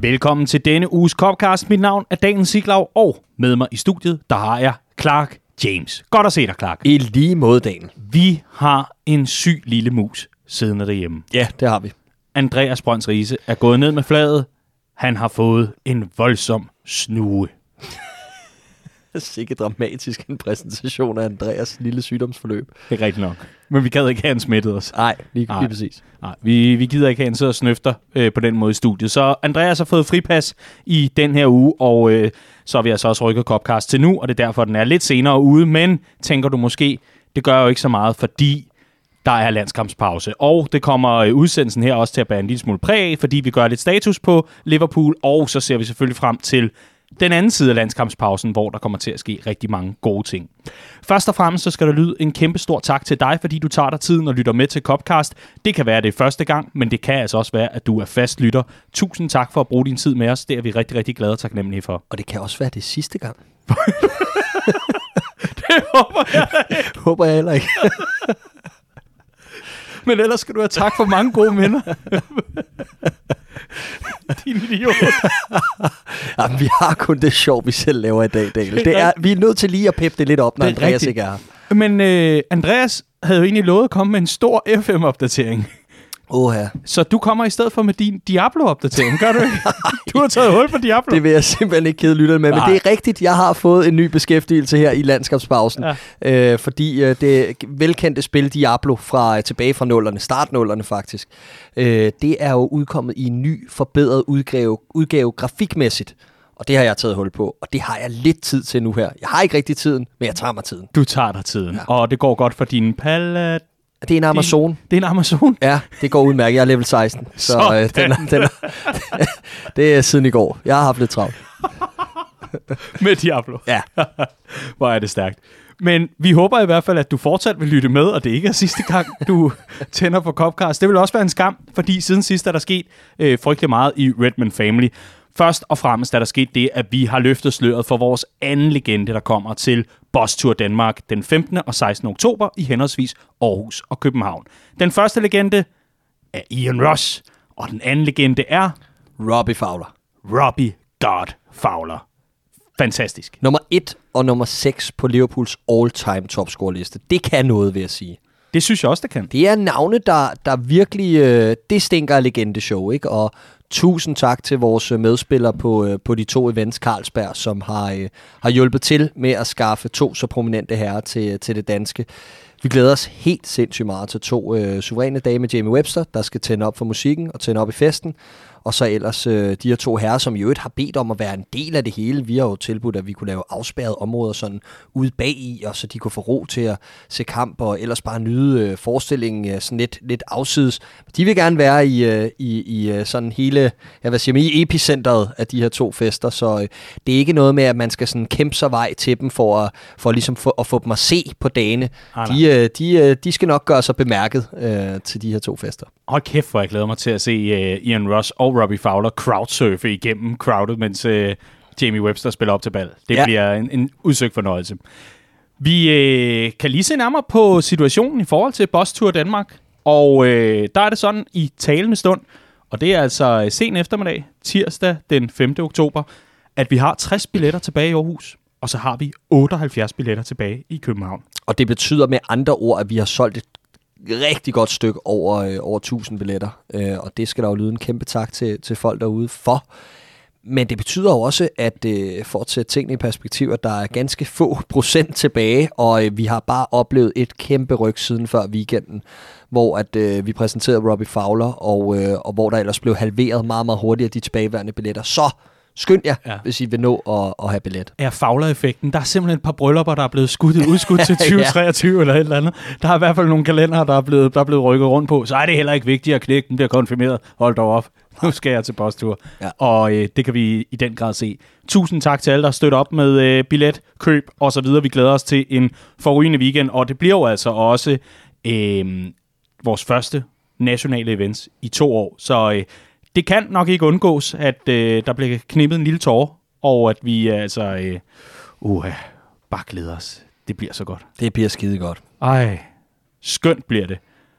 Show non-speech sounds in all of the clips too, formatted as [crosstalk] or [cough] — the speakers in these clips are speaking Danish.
Velkommen til denne uges Copcast. Mit navn er Daniel Siglaug, og med mig i studiet, der har jeg Clark James. Godt at se dig, Clark. I lige måde, Daniel. Vi har en syg lille mus siddende derhjemme. Ja, det har vi. Andreas Brøns Riese er gået ned med fladet. Han har fået en voldsom snue. [laughs] Sikke dramatisk en præsentation af Andreas lille sygdomsforløb. Det er rigtigt nok. Men vi gad ikke have, han smittet os. Nej, lige, Nej. lige præcis. Nej, vi, vi gider ikke have, han sidder og snøfter øh, på den måde i studiet. Så Andreas har fået fripas i den her uge, og øh, så har vi altså også rykket Copcast til nu, og det er derfor, den er lidt senere ude. Men tænker du måske, det gør jo ikke så meget, fordi der er landskampspause. Og det kommer øh, udsendelsen her også til at bære en lille smule præg fordi vi gør lidt status på Liverpool, og så ser vi selvfølgelig frem til den anden side af landskampspausen, hvor der kommer til at ske rigtig mange gode ting. Først og fremmest så skal der lyde en kæmpe stor tak til dig, fordi du tager dig tiden og lytter med til Copcast. Det kan være det første gang, men det kan altså også være, at du er fast lytter. Tusind tak for at bruge din tid med os. Det er vi rigtig, rigtig glade og taknemmelige for. Og det kan også være det sidste gang. [laughs] Det håber jeg. [laughs] Håber jeg heller ikke. [laughs] Men ellers skal du have tak for mange gode minder. [laughs] Din idiot. [laughs] Jamen, vi har kun det sjov, vi selv laver i dag, Daniel. Det er vi er nødt til lige at peppe det lidt op, når Det er Andreas rigtigt. ikke er her. Men øh, Andreas havde jo egentlig lovet at komme med en stor FM-opdatering. Åh ja. Så du kommer i stedet for med din Diablo-opdatering, gør du ikke? [laughs] Du har taget hul på Diablo. Det vil jeg simpelthen ikke kede lytterne med. Men Nej. det er rigtigt, jeg har fået en ny beskæftigelse her i landskabspausen. Ja. Øh, fordi øh, det velkendte spil Diablo fra øh, tilbage fra nullerne, startnullerne faktisk, øh, det er jo udkommet i en ny, forbedret udgave, udgave grafikmæssigt. Og det har jeg taget hul på, og det har jeg lidt tid til nu her. Jeg har ikke rigtig tiden, men jeg tager mig tiden. Du tager dig tiden, ja. og det går godt for din palat. Det er en Amazon. Det er en Amazon. Ja, det går udmærket. Jeg er level 16, så øh, den, er- den, er, [laughs] det er siden i går. Jeg har haft lidt travlt. [laughs] med Diablo. Ja. [laughs] Hvor er det stærkt. Men vi håber i hvert fald, at du fortsat vil lytte med, og det ikke er sidste gang, du tænder på Copcast. Det vil også være en skam, fordi siden sidst er der sket øh, frygtelig meget i Redman Family. Først og fremmest er der sket det, at vi har løftet sløret for vores anden legende, der kommer til Boss Tour Danmark den 15. og 16. oktober i henholdsvis Aarhus og København. Den første legende er Ian Rush, og den anden legende er Robbie Fowler. Robbie God Fowler. Fantastisk. Nummer 1 og nummer 6 på Liverpools all-time topscore-liste. Det kan noget, vil jeg sige. Det synes jeg også, det kan. Det er navne, der, der virkelig... Øh, det stinker af legendeshow, ikke? Og tusind tak til vores medspiller medspillere på, øh, på de to events, Carlsberg, som har, øh, har hjulpet til med at skaffe to så prominente herrer til, øh, til det danske. Vi glæder os helt sindssygt meget til to øh, suveræne dage med Jamie Webster, der skal tænde op for musikken og tænde op i festen. Og så ellers øh, de her to herrer, som i øvrigt har bedt om at være en del af det hele. Vi har jo tilbudt, at vi kunne lave afspærrede områder sådan ude bag i, og så de kunne få ro til at se kamp og ellers bare nyde øh, forestillingen øh, sådan lidt, lidt afsides. De vil gerne være i, øh, i, i øh, sådan hele, jeg vil sige, i epicentret af de her to fester, så øh, det er ikke noget med, at man skal sådan kæmpe sig vej til dem for at, for ligesom få, at få dem at se på dagene. Ah. De, øh, de, øh, de skal nok gøre sig bemærket øh, til de her to fester. Hold kæft, hvor jeg glæder mig til at se uh, Ian Ross og Robbie Fowler crowdsurfe igennem crowdet, mens uh, Jamie Webster spiller op til bal. Det ja. Bliver en, en udsøgt fornøjelse. Vi uh, kan lige se nærmere på situationen i forhold til Boss Tour Danmark. Og uh, der er det sådan i talende stund, og det er altså øh, sen eftermiddag, tirsdag den 5. oktober, at vi har 60 billetter tilbage i Aarhus, og så har vi 78 billetter tilbage i København. Og det betyder med andre ord, at vi har solgt et rigtig godt stykke over, øh, over 1000 billetter. Øh, og det skal der jo lyde en kæmpe tak til, til folk derude for. Men det betyder jo også, at øh, for at sætte tingene i perspektiv, at der er ganske få [laughs] procent tilbage, og øh, vi har bare oplevet et kæmpe ryg siden før weekenden, hvor at øh, vi præsenterede Robbie Fowler, og, øh, og hvor der ellers blev halveret meget, meget hurtigt af de tilbageværende billetter. Så skynd jer, Ja. ja. hvis I vil nå at, at have billet. er Fowler-effekten. Der er simpelthen et par bryllupper, der er blevet skudt [laughs] udskudt til Ja. 2023 eller et eller andet. Der er i hvert fald nogle kalendere, der er blevet, der er blevet rykket rundt på. Så er det heller ikke vigtigt at knække den bliver konfirmeret. Hold dog op. Nu skal jeg til posttur. Ja. Og øh, det kan vi i den grad se. Tusind tak til alle, der støtter op med øh, billet, køb og så videre. Vi glæder os til en forrygende weekend, og det bliver jo altså også øh, vores første nationale events i to år. Så øh, det kan nok ikke undgås, at øh, der bliver knippet en lille tårer, og at vi øh, altså øh, uh, bare glæder os. Det bliver så godt. Det bliver skide godt. Ej, skønt bliver det.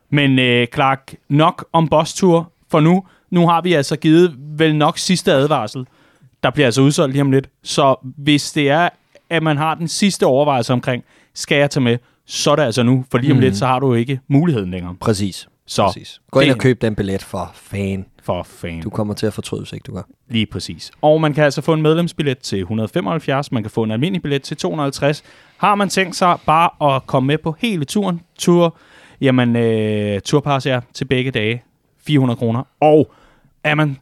Men øh, Clark, nok om Boss Tour for nu. nu har vi altså givet vel nok sidste advarsel. Der bliver altså udsolgt lige om lidt. Så hvis det er, at man har den sidste overvejelse omkring, skal jeg tage med, så er det altså nu. For lige om mm. lidt, så har du ikke muligheden længere. Præcis. Så Præcis. Gå ind og køb den billet for fan. For fan. Du kommer til at fortryde, hvis ikke du gør. Lige præcis. Og man kan altså få en medlemsbillet til 175, man kan få en almindelig billet til 250. Har man tænkt sig bare at komme med på hele turen, tur, jamen øh, turpass er til begge dage, 400 kroner. Og er man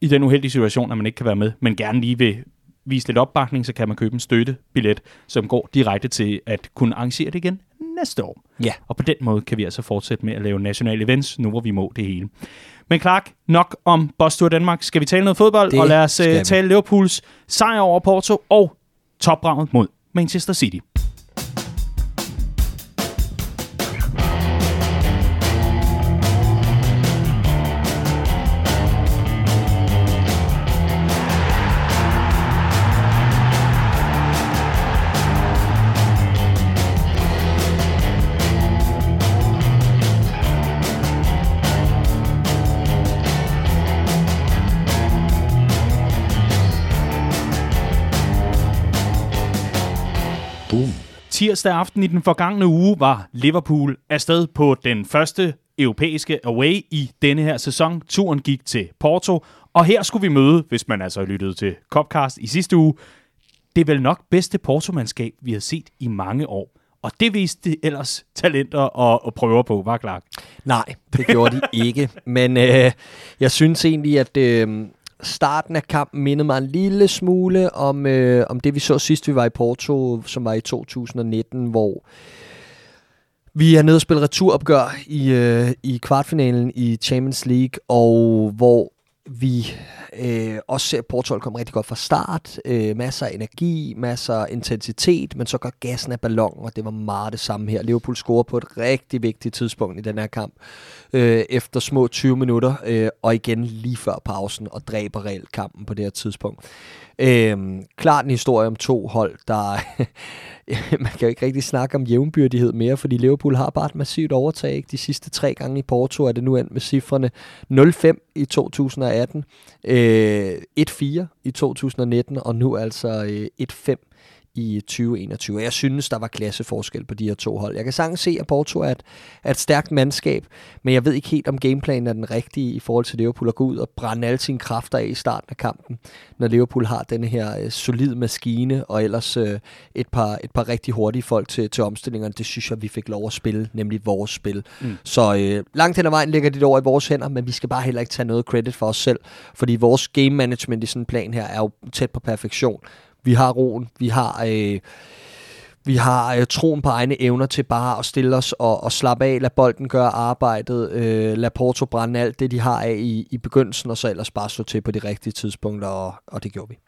i den uheldige situation, at man ikke kan være med, men gerne lige vil vise lidt opbakning, så kan man købe en støttebillet, som går direkte til at kunne arrangere det igen næste år. Ja. Og på den måde kan vi altså fortsætte med at lave nationale events, nu hvor vi må det hele. Men Clark, nok om Boss Tour Danmark. Skal vi tale noget fodbold? Det og lad os uh, tale Liverpools sejr over Porto og topbraget mod Manchester City. Tirsdag aften i den forgangne uge var Liverpool afsted på den første europæiske away i denne her sæson. Turen gik til Porto, og her skulle vi møde, hvis man altså lyttede til Copcast i sidste uge, det er vel nok bedste portomandskab, vi har set i mange år. Og det viste ellers talenter og, og prøver på, var klart. Nej, det gjorde de ikke. Men øh, jeg synes egentlig, at øh, starten af kampen mindede mig en lille smule om, øh, om det, vi så sidst, vi var i Porto, som var i 2019, hvor vi er nede og spille returopgør i, øh, i kvartfinalen i Champions League, og hvor vi øh, også ser Portugal komme rigtig godt fra start. Øh, masser af energi, masser af intensitet, men så går gassen af ballonen, og det var meget det samme her. Liverpool scorer på et rigtig vigtigt tidspunkt i den her kamp, øh, efter små 20 minutter, øh, og igen lige før pausen, og dræber reelt kampen på det her tidspunkt. Øh, klart en historie om to hold, der... [laughs] man kan jo ikke rigtig snakke om jævnbyrdighed mere, fordi Liverpool har bare et massivt overtag. Ikke? De sidste tre gange i Porto er det nu endt med cifrene 0-5 i 2018, øh, 1-4 i 2019, og nu altså øh, 1-5 i 2021. Jeg synes, der var klasseforskel på de her to hold. Jeg kan sagtens se, at Porto er et, er et stærkt mandskab, men jeg ved ikke helt, om gameplanen er den rigtige i forhold til Liverpool at gå ud og brænde alle sine kræfter af i starten af kampen, når Liverpool har denne her øh, solid maskine, og ellers øh, et, par, et par rigtig hurtige folk til, til omstillingerne. Det synes jeg, vi fik lov at spille, nemlig vores spil. Mm. Så øh, langt hen ad vejen ligger det over i vores hænder, men vi skal bare heller ikke tage noget credit for os selv, fordi vores game management i sådan en plan her er jo tæt på perfektion. Vi har roen, vi har, øh, vi har øh, troen på egne evner til bare at stille os og, og slappe af, lade bolden gøre arbejdet, øh, lade Porto brænde alt det, de har af i, i begyndelsen, og så ellers bare slå til på de rigtige tidspunkter, og, og det gjorde vi.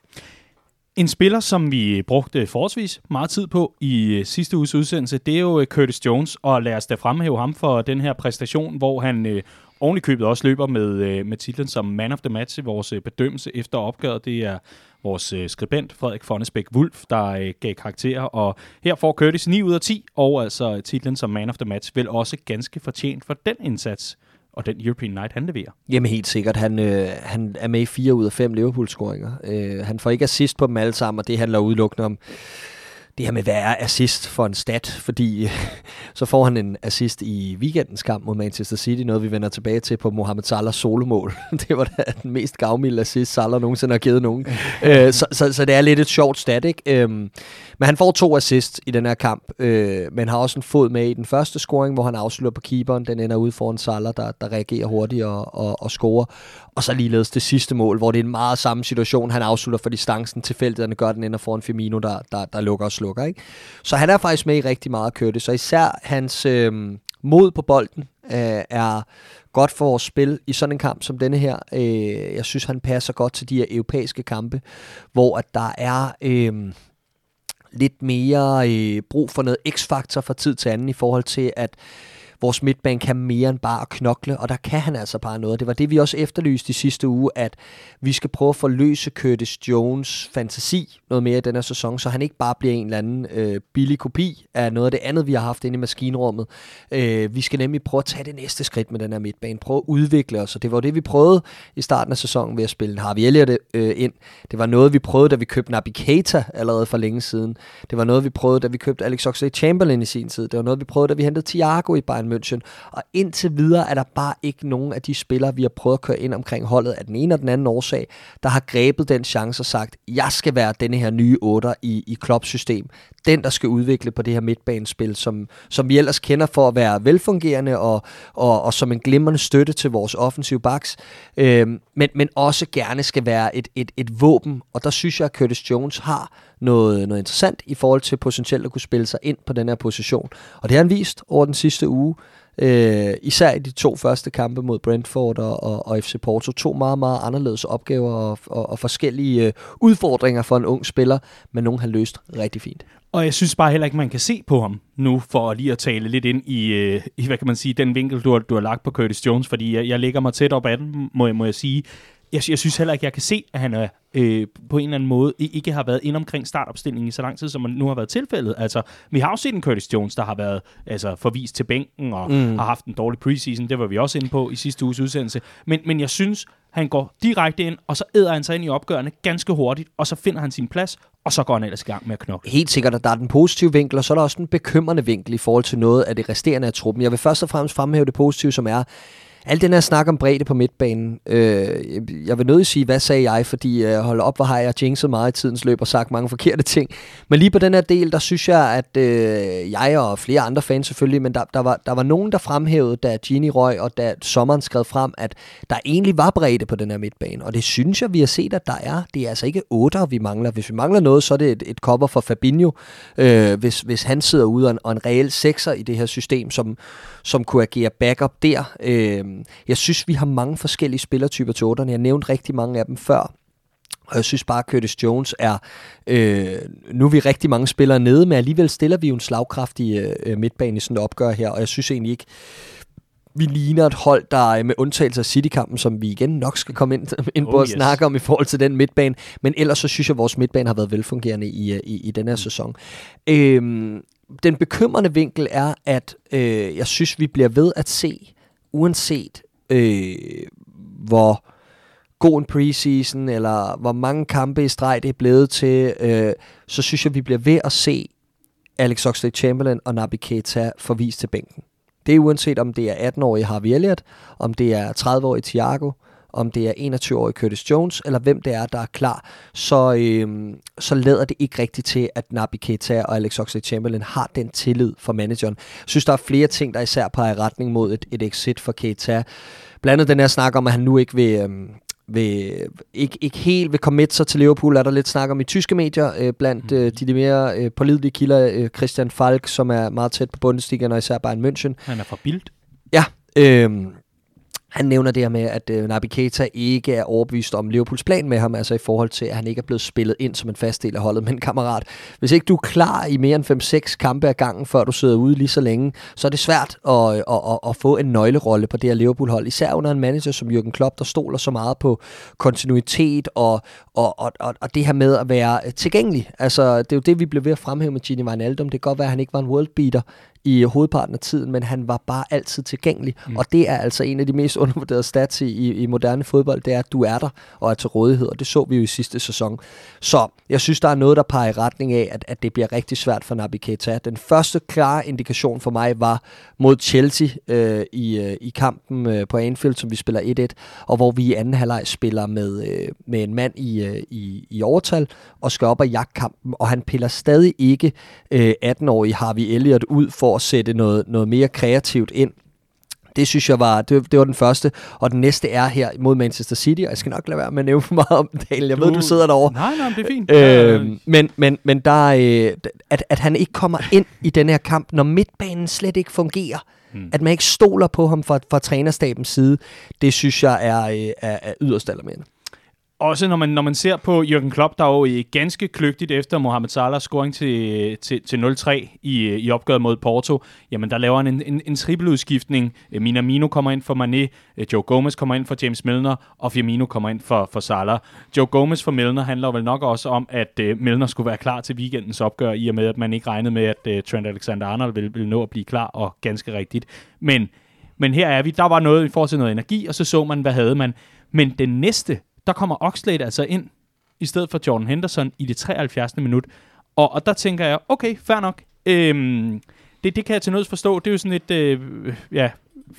En spiller, som vi brugte forholdsvis meget tid på i øh, sidste uges udsendelse, det er jo øh, Curtis Jones, og lad os da fremhæve ham for den her præstation, hvor han øh, oven købet også løber med, øh, med titlen som Man of the Match i vores øh, bedømmelse efter opgøret. Det er vores øh, skribent Frederik Fonnesbæk Wulf, der øh, gav karakterer, og her får Curtis 9 ud af 10, og altså titlen som Man of the Match, vil også ganske fortjent for den indsats og den European Night, han leverer. Jamen helt sikkert. Han, øh, han er med i fire ud af fem Liverpool-scoringer. Øh, han får ikke assist på dem alle sammen, og det handler udelukkende om det her med, hvad er assist for en stat? Fordi [laughs] så får han en assist i weekendens kamp mod Manchester City, noget vi vender tilbage til på Mohamed Salahs solomål. [laughs] det var da den mest gavmilde assist, Salah nogensinde har givet nogen. [laughs] øh, så, så, så det er lidt et sjovt stat, ikke? Øhm, men han får to assists i den her kamp, øh, men har også en fod med i den første scoring, hvor han afslutter på keeperen. Den ender ud foran Salah, der, der reagerer hurtigt og, og, og scorer. Og så ligeledes det sidste mål, hvor det er en meget samme situation. Han afslutter for distancen. til Tilfældighederne gør, den ender foran Firmino, der, der, der lukker og slukker. Ikke? Så han er faktisk med i rigtig meget at køre det. Så især hans øh, mod på bolden øh, er godt for vores spil i sådan en kamp som denne her. Øh, jeg synes, han passer godt til de her europæiske kampe, hvor at der er... Øh, lidt mere øh, brug for noget x-faktor fra tid til anden i forhold til, at vores midtbane kan mere end bare at knokle, og der kan han altså bare noget. Det var det, vi også efterlyste i sidste uge, at vi skal prøve at forløse Curtis Jones fantasi noget mere i den her sæson, så han ikke bare bliver en eller anden øh, billig kopi af noget af det andet, vi har haft inde i maskinrummet. Øh, vi skal nemlig prøve at tage det næste skridt med den her midtbane, prøve at udvikle os, og det var det, vi prøvede i starten af sæsonen ved at spille Harvey Elliott øh, ind. Det var noget, vi prøvede, da vi købte Naby Keita allerede for længe siden. Det var noget, vi prøvede, da vi købte Alex Oxlade-Chamberlain i sin tid. Det var noget, vi prøvede, da vi hentede Thiago i Bayern München. Og indtil videre er der bare ikke nogen af de spillere, vi har prøvet at køre ind omkring holdet af den ene og den anden årsag, der har grebet den chance og sagt, jeg skal være denne her nye otter i, i klopsystem. Den, der skal udvikle på det her midtbanespil, som, som vi ellers kender for at være velfungerende og, og, og som en glimrende støtte til vores offensive backs, øh, men, men også gerne skal være et, et, et våben. Og der synes jeg, at Curtis Jones har noget, noget interessant i forhold til potentielt at kunne spille sig ind på den her position. Og det har han vist over den sidste uge. Øh, især i de to første kampe mod Brentford og, og, og FC Porto. To meget, meget anderledes opgaver og, og, og forskellige øh, udfordringer for en ung spiller, men nogen har løst rigtig fint. Og jeg synes bare heller ikke, man kan se på ham nu, for lige at tale lidt ind i, øh, i hvad kan man sige, den vinkel, du har, du har lagt på Curtis Jones, fordi jeg, jeg lægger mig tæt op ad den, må, må jeg sige jeg, jeg synes heller ikke, jeg kan se, at han er, øh, på en eller anden måde ikke har været ind omkring startopstillingen i så lang tid, som nu har været tilfældet. Altså, vi har jo set en Curtis Jones, der har været altså, forvist til bænken og mm. har haft en dårlig preseason. Det var vi også inde på i sidste uges udsendelse. Men, men jeg synes, han går direkte ind, og så æder han sig ind i opgørende ganske hurtigt, og så finder han sin plads, og så går han ellers i gang med at knokle. Helt sikkert, at der er den positive vinkel, og så er der også den bekymrende vinkel i forhold til noget af det resterende af truppen. Jeg vil først og fremmest fremhæve det positive, som er, Al den her snak om bredde på midtbanen, øh, jeg vil nødig sige, hvad sagde jeg, fordi øh, hold op, hvor har jeg jinxet meget i tidens løb og sagt mange forkerte ting. Men lige på den her del, der synes jeg, at øh, jeg og flere andre fans selvfølgelig, men der, der, var, der var nogen, der fremhævede, da Gini røg og da sommeren skred frem, at der egentlig var bredde på den her midtbane. Og det synes jeg, vi har set, at der er. Det er altså ikke otter, vi mangler. Hvis vi mangler noget, så er det et, et cover for Fabinho, øh, hvis, hvis han sidder ude og en, og en reel sekser i det her system, som, som kunne agere backup der. Øh, jeg synes, vi har mange forskellige spillertyper til 8'erne. Jeg nævnte rigtig mange af dem før. Og jeg synes bare, at Curtis Jones er... Øh, nu er vi rigtig mange spillere nede, men alligevel stiller vi jo en slagkraftig øh, midtbane i sådan et opgør her, og jeg synes egentlig ikke, vi ligner et hold, der er med undtagelse af City-kampen, som vi igen nok skal komme ind, [laughs] ind på oh, yes. snakke om i forhold til den midtbane. Men ellers så synes jeg, at vores midtbane har været velfungerende i, øh, i, i den her mm. sæson. Øhm, den bekymrende vinkel er, at øh, jeg synes, vi bliver ved at se, uanset øh, hvor god en preseason, eller hvor mange kampe i streg det er blevet til, øh, så synes jeg, vi bliver ved at se Alex Oxlade-Chamberlain og Naby Keita forvist til bænken. Det er uanset om det er 18-årige Harvey Elliott, om det er 30-årige Thiago, om det er 21-årig Curtis Jones, eller hvem det er, der er klar, så, øhm, så lader det ikke rigtigt til, at Naby Keita og Alex Oxlade-Chamberlain har den tillid for manageren. Jeg synes, der er flere ting, der især peger i retning mod et, et exit for Keita. Blandt andet den her snak om, at han nu ikke vil, øhm, vil, ikke, ikke helt vil komme med sig til Liverpool, er der lidt snak om i tyske medier, øh, blandt mm. øh, de, de mere øh, pålidelige kilder, øh, Christian Falk, som er meget tæt på Bundesliga, og især Bayern München. Han er for Bild. Ja, øh, han nævner det her med, at øh, Naby Keita ikke er overbevist om Liverpools plan med ham, altså i forhold til, at han ikke er blevet spillet ind som en fast del af holdet. Men kammerat, hvis ikke du er klar i mere end 5-6 kampe ad gangen, før du sidder ude lige så længe, så er det svært at, at, at, at få en nøglerolle på det her Liverpool-hold. Især under en manager som Jürgen Klopp, der stoler så meget på kontinuitet og, og, og, og, og det her med at være tilgængelig. Altså, det er jo det, vi blev ved at fremhæve med Gini Wijnaldum. Det kan godt være, at han ikke var en worldbeater i hovedparten af tiden, men han var bare altid tilgængelig. Mm. Og det er altså en af de mest [laughs] undervurderede stats i, i moderne fodbold, det er, at du er der og er til rådighed, og det så vi jo i sidste sæson. Så jeg synes, der er noget, der peger i retning af, at, at det bliver rigtig svært for Naby Keita. Den første klare indikation for mig var mod Chelsea øh, i, øh, i kampen øh, på Anfield, som vi spiller 1-1, og hvor vi i anden halvleg spiller med, øh, med en mand i, øh, i, i overtal og skal op og jagte kampen, og han piller stadig ikke øh, 18-årige Harvey Elliott ud for at sætte noget, noget mere kreativt ind. Det synes jeg var, det, det var den første. Og den næste er her mod Manchester City, og jeg skal nok lade være med at nævne for meget om Daniel. Jeg ved, du sidder derovre. Nej, nej, det er fint. Øh, men men, men der, øh, at, at han ikke kommer [laughs] ind i den her kamp, når midtbanen slet ikke fungerer. Hmm. At man ikke stoler på ham fra, fra trænerstabens side, det synes jeg er, øh, er, er yderst alarmerende også når man, når man ser på Jürgen Klopp, der jo ganske kløgtigt efter Mohamed Salahs scoring til, til, til 0-3 i, i opgøret mod Porto, jamen der laver han en, en, en trippeludskiftning. Minamino kommer ind for Mané, øh, Joe Gomez kommer ind for James Milner, og Firmino kommer ind for, for Salah. Joe Gomez for Milner handler vel nok også om, at uh, Milner skulle være klar til weekendens opgør, i og med, at man ikke regnede med, at uh, Trent Alexander-Arnold ville, ville nå at blive klar, og ganske rigtigt. Men, men her er vi, der var noget i forhold til noget energi, og så så man, hvad havde man. Men den næste der kommer Oxlade altså ind, i stedet for Jordan Henderson, i det 73. minut. Og, og der tænker jeg, okay, fair nok. Øhm, det, det kan jeg til nøds forstå. Det er jo sådan et, øh, ja,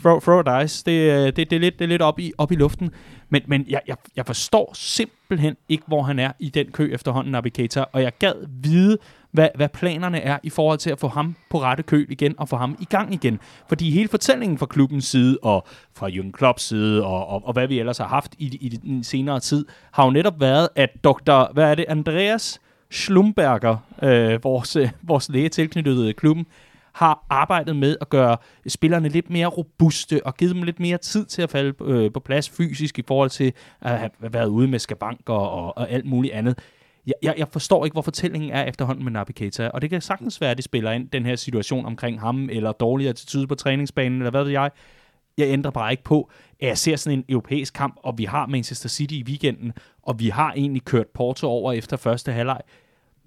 throw, throw dice. Det, øh, det, det, er lidt, det er lidt op i, op i luften. Men, men jeg, jeg, jeg forstår simpelthen ikke, hvor han er i den kø efterhånden, Navigator. Og jeg gad vide, hvad, hvad planerne er i forhold til at få ham på rette køl igen og få ham i gang igen. Fordi hele fortællingen fra klubbens side og fra Jürgen Klopps side og, og, og hvad vi ellers har haft i, i den senere tid, har jo netop været, at doktor, hvad er det, Andreas Schlumberger, øh, vores, øh, vores læge tilknyttet øh, klubben, har arbejdet med at gøre spillerne lidt mere robuste og givet dem lidt mere tid til at falde øh, på plads fysisk i forhold til at have været ude med skabanker og, og alt muligt andet jeg, jeg, jeg forstår ikke, hvor fortællingen er efterhånden med Naby Keita, og det kan sagtens være, at de spiller ind den her situation omkring ham, eller dårlig attitude på træningsbanen, eller hvad ved jeg. Jeg ændrer bare ikke på, at jeg ser sådan en europæisk kamp, og vi har Manchester City i weekenden, og vi har egentlig kørt Porto over efter første halvleg.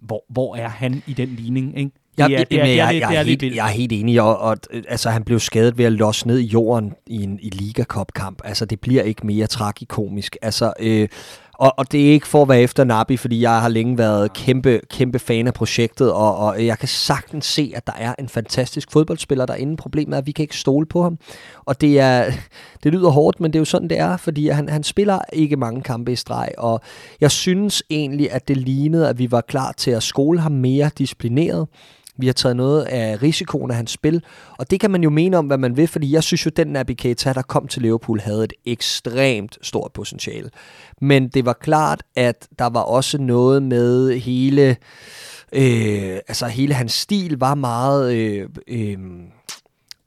Hvor, hvor er han i den ligning, ikke? Jeg, jeg, jeg, jeg, er helt, jeg er helt enig, og, og altså, han blev skadet ved at losse ned i jorden i en i Liga Cup kamp. Altså, det bliver ikke mere tragikomisk. Altså, øh, og, og det er ikke for at være efter Nabi, fordi jeg har længe været kæmpe, kæmpe fan af projektet, og, og jeg kan sagtens se, at der er en fantastisk fodboldspiller derinde. Problemet er, at vi kan ikke stole på ham. Og det, er, [laughs] det lyder hårdt, men det er jo sådan, det er, fordi han, han spiller ikke mange kampe i streg, og jeg synes egentlig, at det lignede, at vi var klar til at skole ham mere disciplineret. Vi har taget noget af risikoen af hans spil, og det kan man jo mene om, hvad man vil, fordi jeg synes jo, den Naby Keita, der kom til Liverpool, havde et ekstremt stort potentiale. Men det var klart, at der var også noget med hele... Øh, altså hele hans stil var meget øh, øh,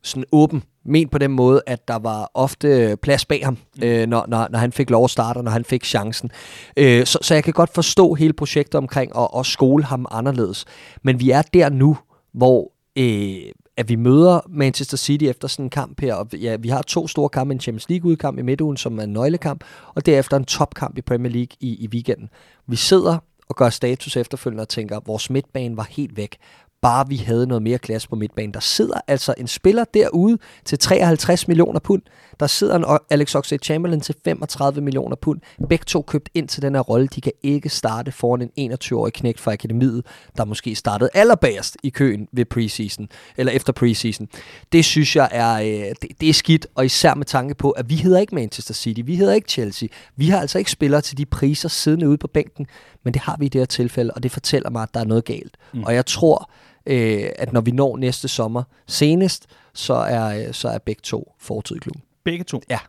sådan åben. Men på den måde, at der var ofte plads bag ham, mm. øh, når, når, når han fik lov at starte, og når han fik chancen. Øh, så, så jeg kan godt forstå hele projektet omkring at, at skole ham anderledes. Men vi er der nu, hvor øh, at vi møder Manchester City efter sådan en kamp her. Og ja, vi har to store kampe, en Champions League-udkamp i midtugen, som er en nøglekamp, og derefter en topkamp i Premier League i, i weekenden. Vi sidder og gør status efterfølgende og tænker, at vores midtbane var helt væk bare vi havde noget mere klasse på midtbanen. Der sidder altså en spiller derude til 53 millioner pund. Der sidder en Alex Oxlade-Chamberlain til 35 millioner pund. Begge to købt ind til den her rolle. De kan ikke starte foran en 21-årig knægt fra akademiet, der måske startede allerbagerst i køen ved preseason, eller efter preseason. Det synes jeg er, øh, det, det er skidt, og især med tanke på, at vi hedder ikke Manchester City, vi hedder ikke Chelsea. Vi har altså ikke spillere til de priser siddende ude på bænken, men det har vi i det her tilfælde, og det fortæller mig, at der er noget galt. Mm. Og jeg tror, øh, at når vi når næste sommer senest, så er, så er begge to fortid i klubben. Begge to? Ja.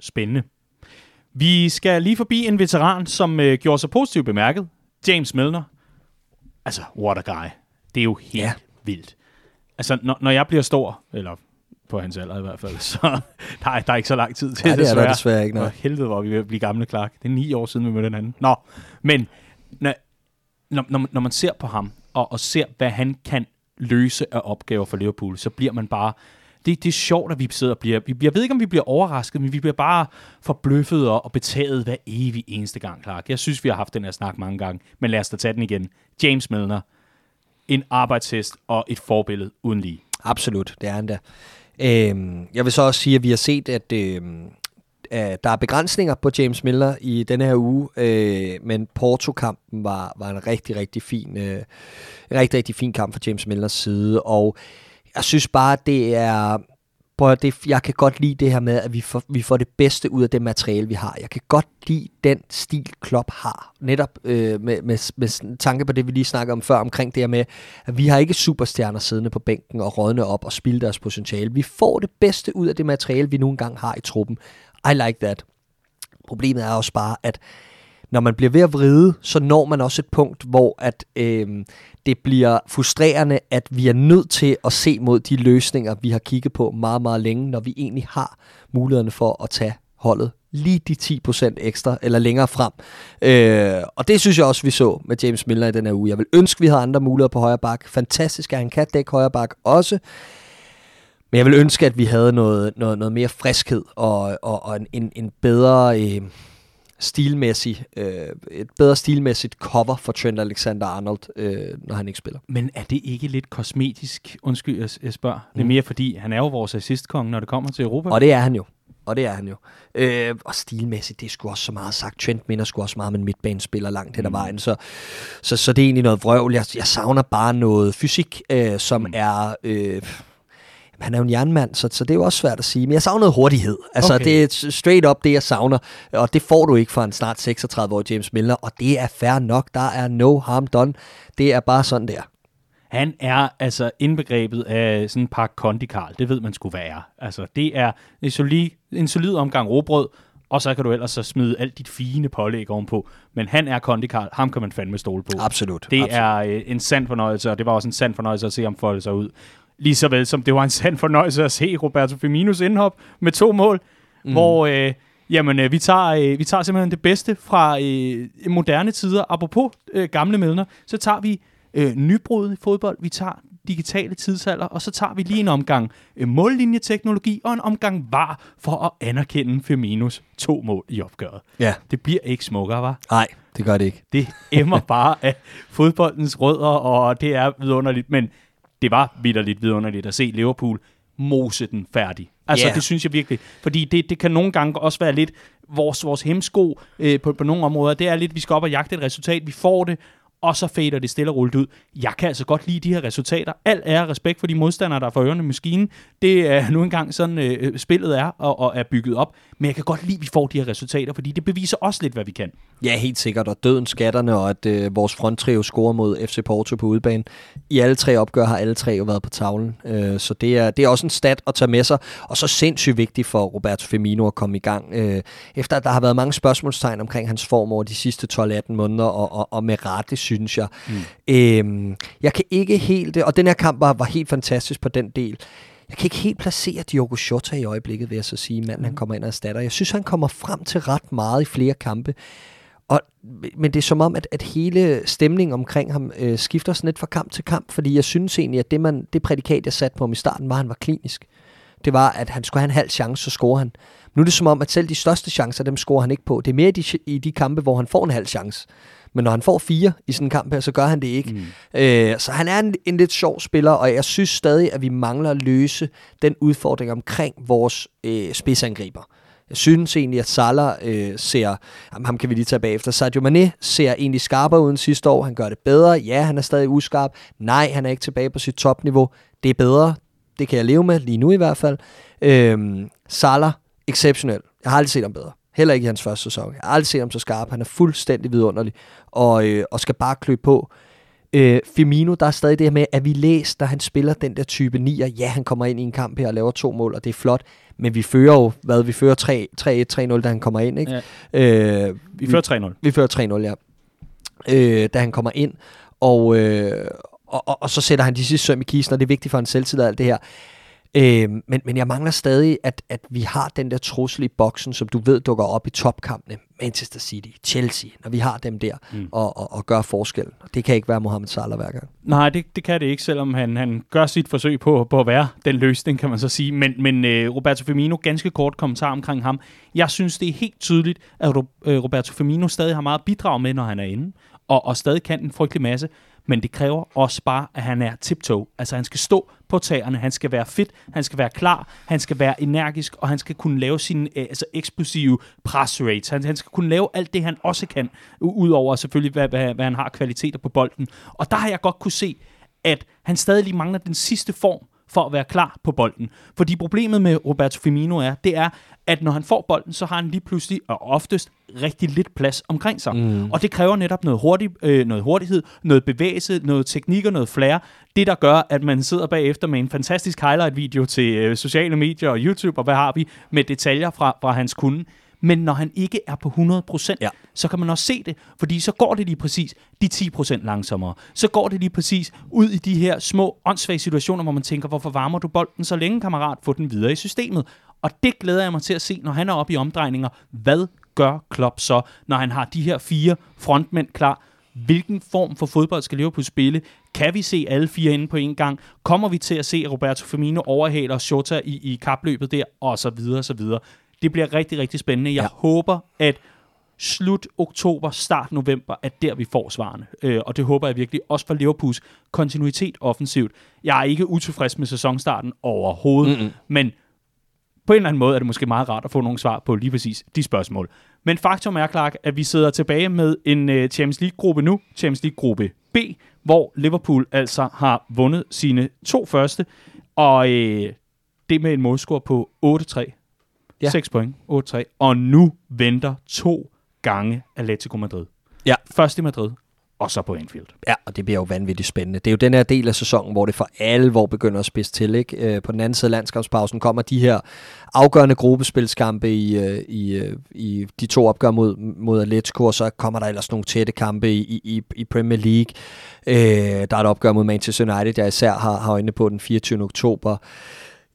Spændende. Vi skal lige forbi en veteran, som øh, gjorde sig positivt bemærket. James Milner. Altså, what a guy. Det er jo helt ja. vildt. Altså, når, når jeg bliver stor, eller på hans alder i hvert fald, [laughs] så der er, der er ikke så lang tid til Nej, det. er der desværre ikke. noget. helvede, hvor vi vil blive gamle, Clark. Det er ni år siden, vi mødte hinanden. Nå, men når, når, når man ser på ham, og, og ser, hvad han kan løse af opgaver for Liverpool, så bliver man bare... Det, det er sjovt, at vi sidder og bliver... Vi, jeg ved ikke, om vi bliver overrasket, men vi bliver bare forbløffet og, og betaget hver evig eneste gang, Clark. Jeg synes, vi har haft den her snak mange gange, men lad os da tage den igen. James Milner. En arbejdshest og et forbillede uden lige. Absolut, det er han da. Øhm, jeg vil så også sige, at vi har set, at øhm, øh, der er begrænsninger på James Miller i denne her uge, øh, men Porto-kampen var, var en rigtig, rigtig fin, øh, en rigtig, rigtig fin kamp fra James Millers side, og jeg synes bare, at det er... Prøv, det, jeg kan godt lide det her med, at vi får, vi får det bedste ud af det materiale, vi har. Jeg kan godt lide den stil, Klopp har. Netop øh, med, med, med tanke på det, vi lige snakkede om før, omkring det her med, at vi har ikke superstjerner siddende på bænken og rådne op og spilde deres potentiale. Vi får det bedste ud af det materiale, vi nu engang har i truppen. I like that. Problemet er også bare, at når man bliver ved at vride, så når man også et punkt, hvor at øh, det bliver frustrerende, at vi er nødt til at se mod de løsninger, vi har kigget på meget, meget længe, når vi egentlig har mulighederne for at tage holdet lige de 10% ekstra, eller længere frem. Øh, og det synes jeg også, vi så med James Miller i den her uge. Jeg vil ønske, vi havde andre muligheder på højre bak. Fantastisk, at han kan dække højre bak også. Men jeg vil ønske, at vi havde noget, noget, noget mere friskhed og, og, og en, en, bedre... Øh, stilmæssig, øh, et bedre stilmæssigt cover for Trent Alexander-Arnold, øh, når han ikke spiller. Men er det ikke lidt kosmetisk? Undskyld, jeg, jeg spørger. Mm. Det er mere fordi, han er jo vores assistkonge, når det kommer til Europa. Og det er han jo. Og det er han jo. Øh, og stilmæssigt, det er sgu også så meget sagt. Trent minder sgu også meget om en midtbanespiller langt hen ad mm. vejen. Så, så, så det er egentlig noget vrøvl. Jeg, jeg savner bare noget fysik, øh, som mm. er... Øh, han er jo en jernmand, så, så det er jo også svært at sige. Men jeg savner hurtighed. Altså, okay. det er straight up det, jeg savner. Og det får du ikke fra en snart 36-årig James Miller. Og det er fair nok. Der er no harm done. Det er bare sådan der. Han er altså indbegrebet af sådan en par kondikarl. Det ved man skulle være. Altså, det er en solid, en solid omgang råbrød, og så kan du ellers så smide alt dit fine pålæg ovenpå. Men han er kondikarl. Ham kan man fandme stole på. Absolut. Det absolut. er øh, en sand fornøjelse, og det var også en sand fornøjelse at se ham folde sig ud. Lige så vel som det var en sand fornøjelse at se Roberto Firminos indhop med to mål, mm. hvor øh, jamen, øh, vi, tager, øh, vi tager simpelthen det bedste fra øh, moderne tider. Apropos øh, gamle medner, så tager vi øh, nybrud i fodbold, vi tager digitale tidsalder, og så tager vi lige en omgang øh, mållinjeteknologi og en omgang var for at anerkende Firminos to mål i opgøret. Ja. Det bliver ikke smukkere, var? Nej, det gør det ikke. Det emmer bare af fodboldens rødder, og det er vidunderligt, men det var vidderligt vidunderligt at se Liverpool mose den færdig. Altså, Ja. det synes jeg virkelig. Fordi det, det kan nogle gange også være lidt vores, vores hemsko øh, på, på nogle områder. Det er lidt, vi skal op og jagte et resultat. Vi får det, og så fader det stille og roligt ud. Jeg kan altså godt lide de her resultater. Alt er respekt for de modstandere, der er for ørerne maskinen. Det er nu engang sådan, øh, øh, spillet er og, og er bygget op. Men jeg kan godt lide, at vi får de her resultater, fordi det beviser også lidt, hvad vi kan. Ja, helt sikkert. Og døden skatterne, og at øh, vores fronttrio scorer mod FC Porto på udebane. I alle tre opgør har alle tre jo været på tavlen. Øh, så det er, det er også en stat at tage med sig. Og så sindssygt vigtigt for Roberto Firmino at komme i gang. Øh, efter at der har været mange spørgsmålstegn omkring hans form over de sidste 12-18 måneder, og, og, og med rette, synes jeg. Mm. Øh, jeg kan ikke helt... Og den her kamp var, var helt fantastisk på den del. Jeg kan ikke helt placere Diogo Jota i øjeblikket, vil jeg så sige, manden han kommer ind og erstatter. Jeg synes, han kommer frem til ret meget i flere kampe. Og, men det er som om, at, at hele stemningen omkring ham øh, skifter sådan lidt fra kamp til kamp, fordi jeg synes egentlig, at det, man, det prædikat, jeg satte på ham i starten, var, at han var klinisk. Det var, at han skulle have en halv chance, så scorer han. Nu er det som om, at selv de største chancer, dem scorer han ikke på. Det er mere i de, i de kampe, hvor han får en halv chance. Men når han får fire i sådan en kamp her, så gør han det ikke. Mm. Øh, så han er en, en lidt sjov spiller, og jeg synes stadig, at vi mangler at løse den udfordring omkring vores øh, spidsangriber. Jeg synes egentlig, at Salah øh, ser, jamen, ham kan vi lige tage bagefter, Sadio Mane ser egentlig skarpere uden sidste år. Han gør det bedre. Ja, han er stadig uskarp. Nej, han er ikke tilbage på sit topniveau. Det er bedre. Det kan jeg leve med, lige nu i hvert fald. Øhm, Salah, exceptionel. Jeg har aldrig set ham bedre. Heller ikke i hans første sæson. Jeg har aldrig set ham så skarp. Han er fuldstændig vidunderlig, og, øh, og skal bare klø på. Øh, Firmino, der er stadig det her med, at vi læser, da han spiller den der type 9'er. Ja, han kommer ind i en kamp her og laver to mål, og det er flot. Men vi fører jo, hvad, vi fører 3-1, 3-0, da han kommer ind, ikke? Ja. Øh, Vi fører 3-0. vi fører 3-0, ja. Øh, da han kommer ind. Og, øh, og, og, og så sætter han de sidste søm i kisten, og det er vigtigt for hans selvtid og alt det her. Øh, men, men jeg mangler stadig, at, at vi har den der trussel i boksen, som du ved dukker op i topkampene. Manchester City, Chelsea, når vi har dem der mm. og, og, og gør forskel. Det kan ikke være Mohamed Salah hver gang. Nej, det, det kan det ikke, selvom han, han gør sit forsøg på, på at være den løsning, kan man så sige. Men, men uh, Roberto Firmino, ganske kort kommentar omkring ham. Jeg synes, det er helt tydeligt, at uh, Roberto Firmino stadig har meget at bidrage med, når han er inde, og, og stadig kan en frygtelig masse. Men det kræver også bare, at han er tiptoe. Altså han skal stå på tæerne, han skal være fit, han skal være klar, han skal være energisk, og han skal kunne lave sine øh, altså eksplosive press rates. Han, han skal kunne lave alt det, han også kan, u- udover selvfølgelig, hvad, hvad, hvad han har kvaliteter på bolden. Og der har jeg godt kunne se, at han stadig lige mangler den sidste form for at være klar på bolden. Fordi problemet med Roberto Firmino er, det er, at når han får bolden, så har han lige pludselig, og oftest, rigtig lidt plads omkring sig. Mm. Og det kræver netop noget, hurtig, øh, noget hurtighed, noget bevægelse, noget teknik og noget flair. Det, der gør, at man sidder bagefter med en fantastisk highlight-video til øh, sociale medier og YouTube, og hvad har vi, med detaljer fra, fra hans kunde. Men når han ikke er på 100%, Ja. så kan man også se det, fordi så går det lige præcis de 10% langsommere. Så går det lige præcis ud i de her små åndssvage situationer, hvor man tænker, hvorfor varmer du bolden så længe, kammerat? Få den videre i systemet. Og det glæder jeg mig til at se, når han er oppe i omdrejninger. Hvad gør Klopp så, når han har de her fire frontmænd klar? Hvilken form for fodbold skal Liverpool spille? Kan vi se alle fire inde på en gang? Kommer vi til at se Roberto Firmino overhale Shota i, i kapløbet der? Og så videre, og så videre. Det bliver rigtig, rigtig spændende. Jeg ja. håber, at slut oktober, start november, at der vi får svarene. Øh, og det håber jeg virkelig også for Liverpools kontinuitet offensivt. Jeg er ikke utilfreds med sæsonstarten overhovedet, Mm-mm. men på en eller anden måde er det måske meget rart at få nogle svar på lige præcis de spørgsmål. Men faktum er, Clark, at vi sidder tilbage med en uh, Champions League-gruppe nu, Champions League-gruppe B, hvor Liverpool altså har vundet sine to første, og uh, det med en målscore på 8-3. Ja. 6 point, 8-3. Og nu venter to gange Atletico Madrid. Ja. Først i Madrid, og så på Anfield. Ja, og det bliver jo vanvittigt spændende. Det er jo den her del af sæsonen, hvor det for alvor begynder at spidse til. Ikke? Øh, på den anden side af landskabspausen kommer de her afgørende gruppespilskampe i, øh, i, øh, i de to opgør mod, mod Atletico, og så kommer der ellers nogle tætte kampe i, i, i Premier League. Øh, der er et opgør mod Manchester United, jeg især har, har øjne på den 24. oktober.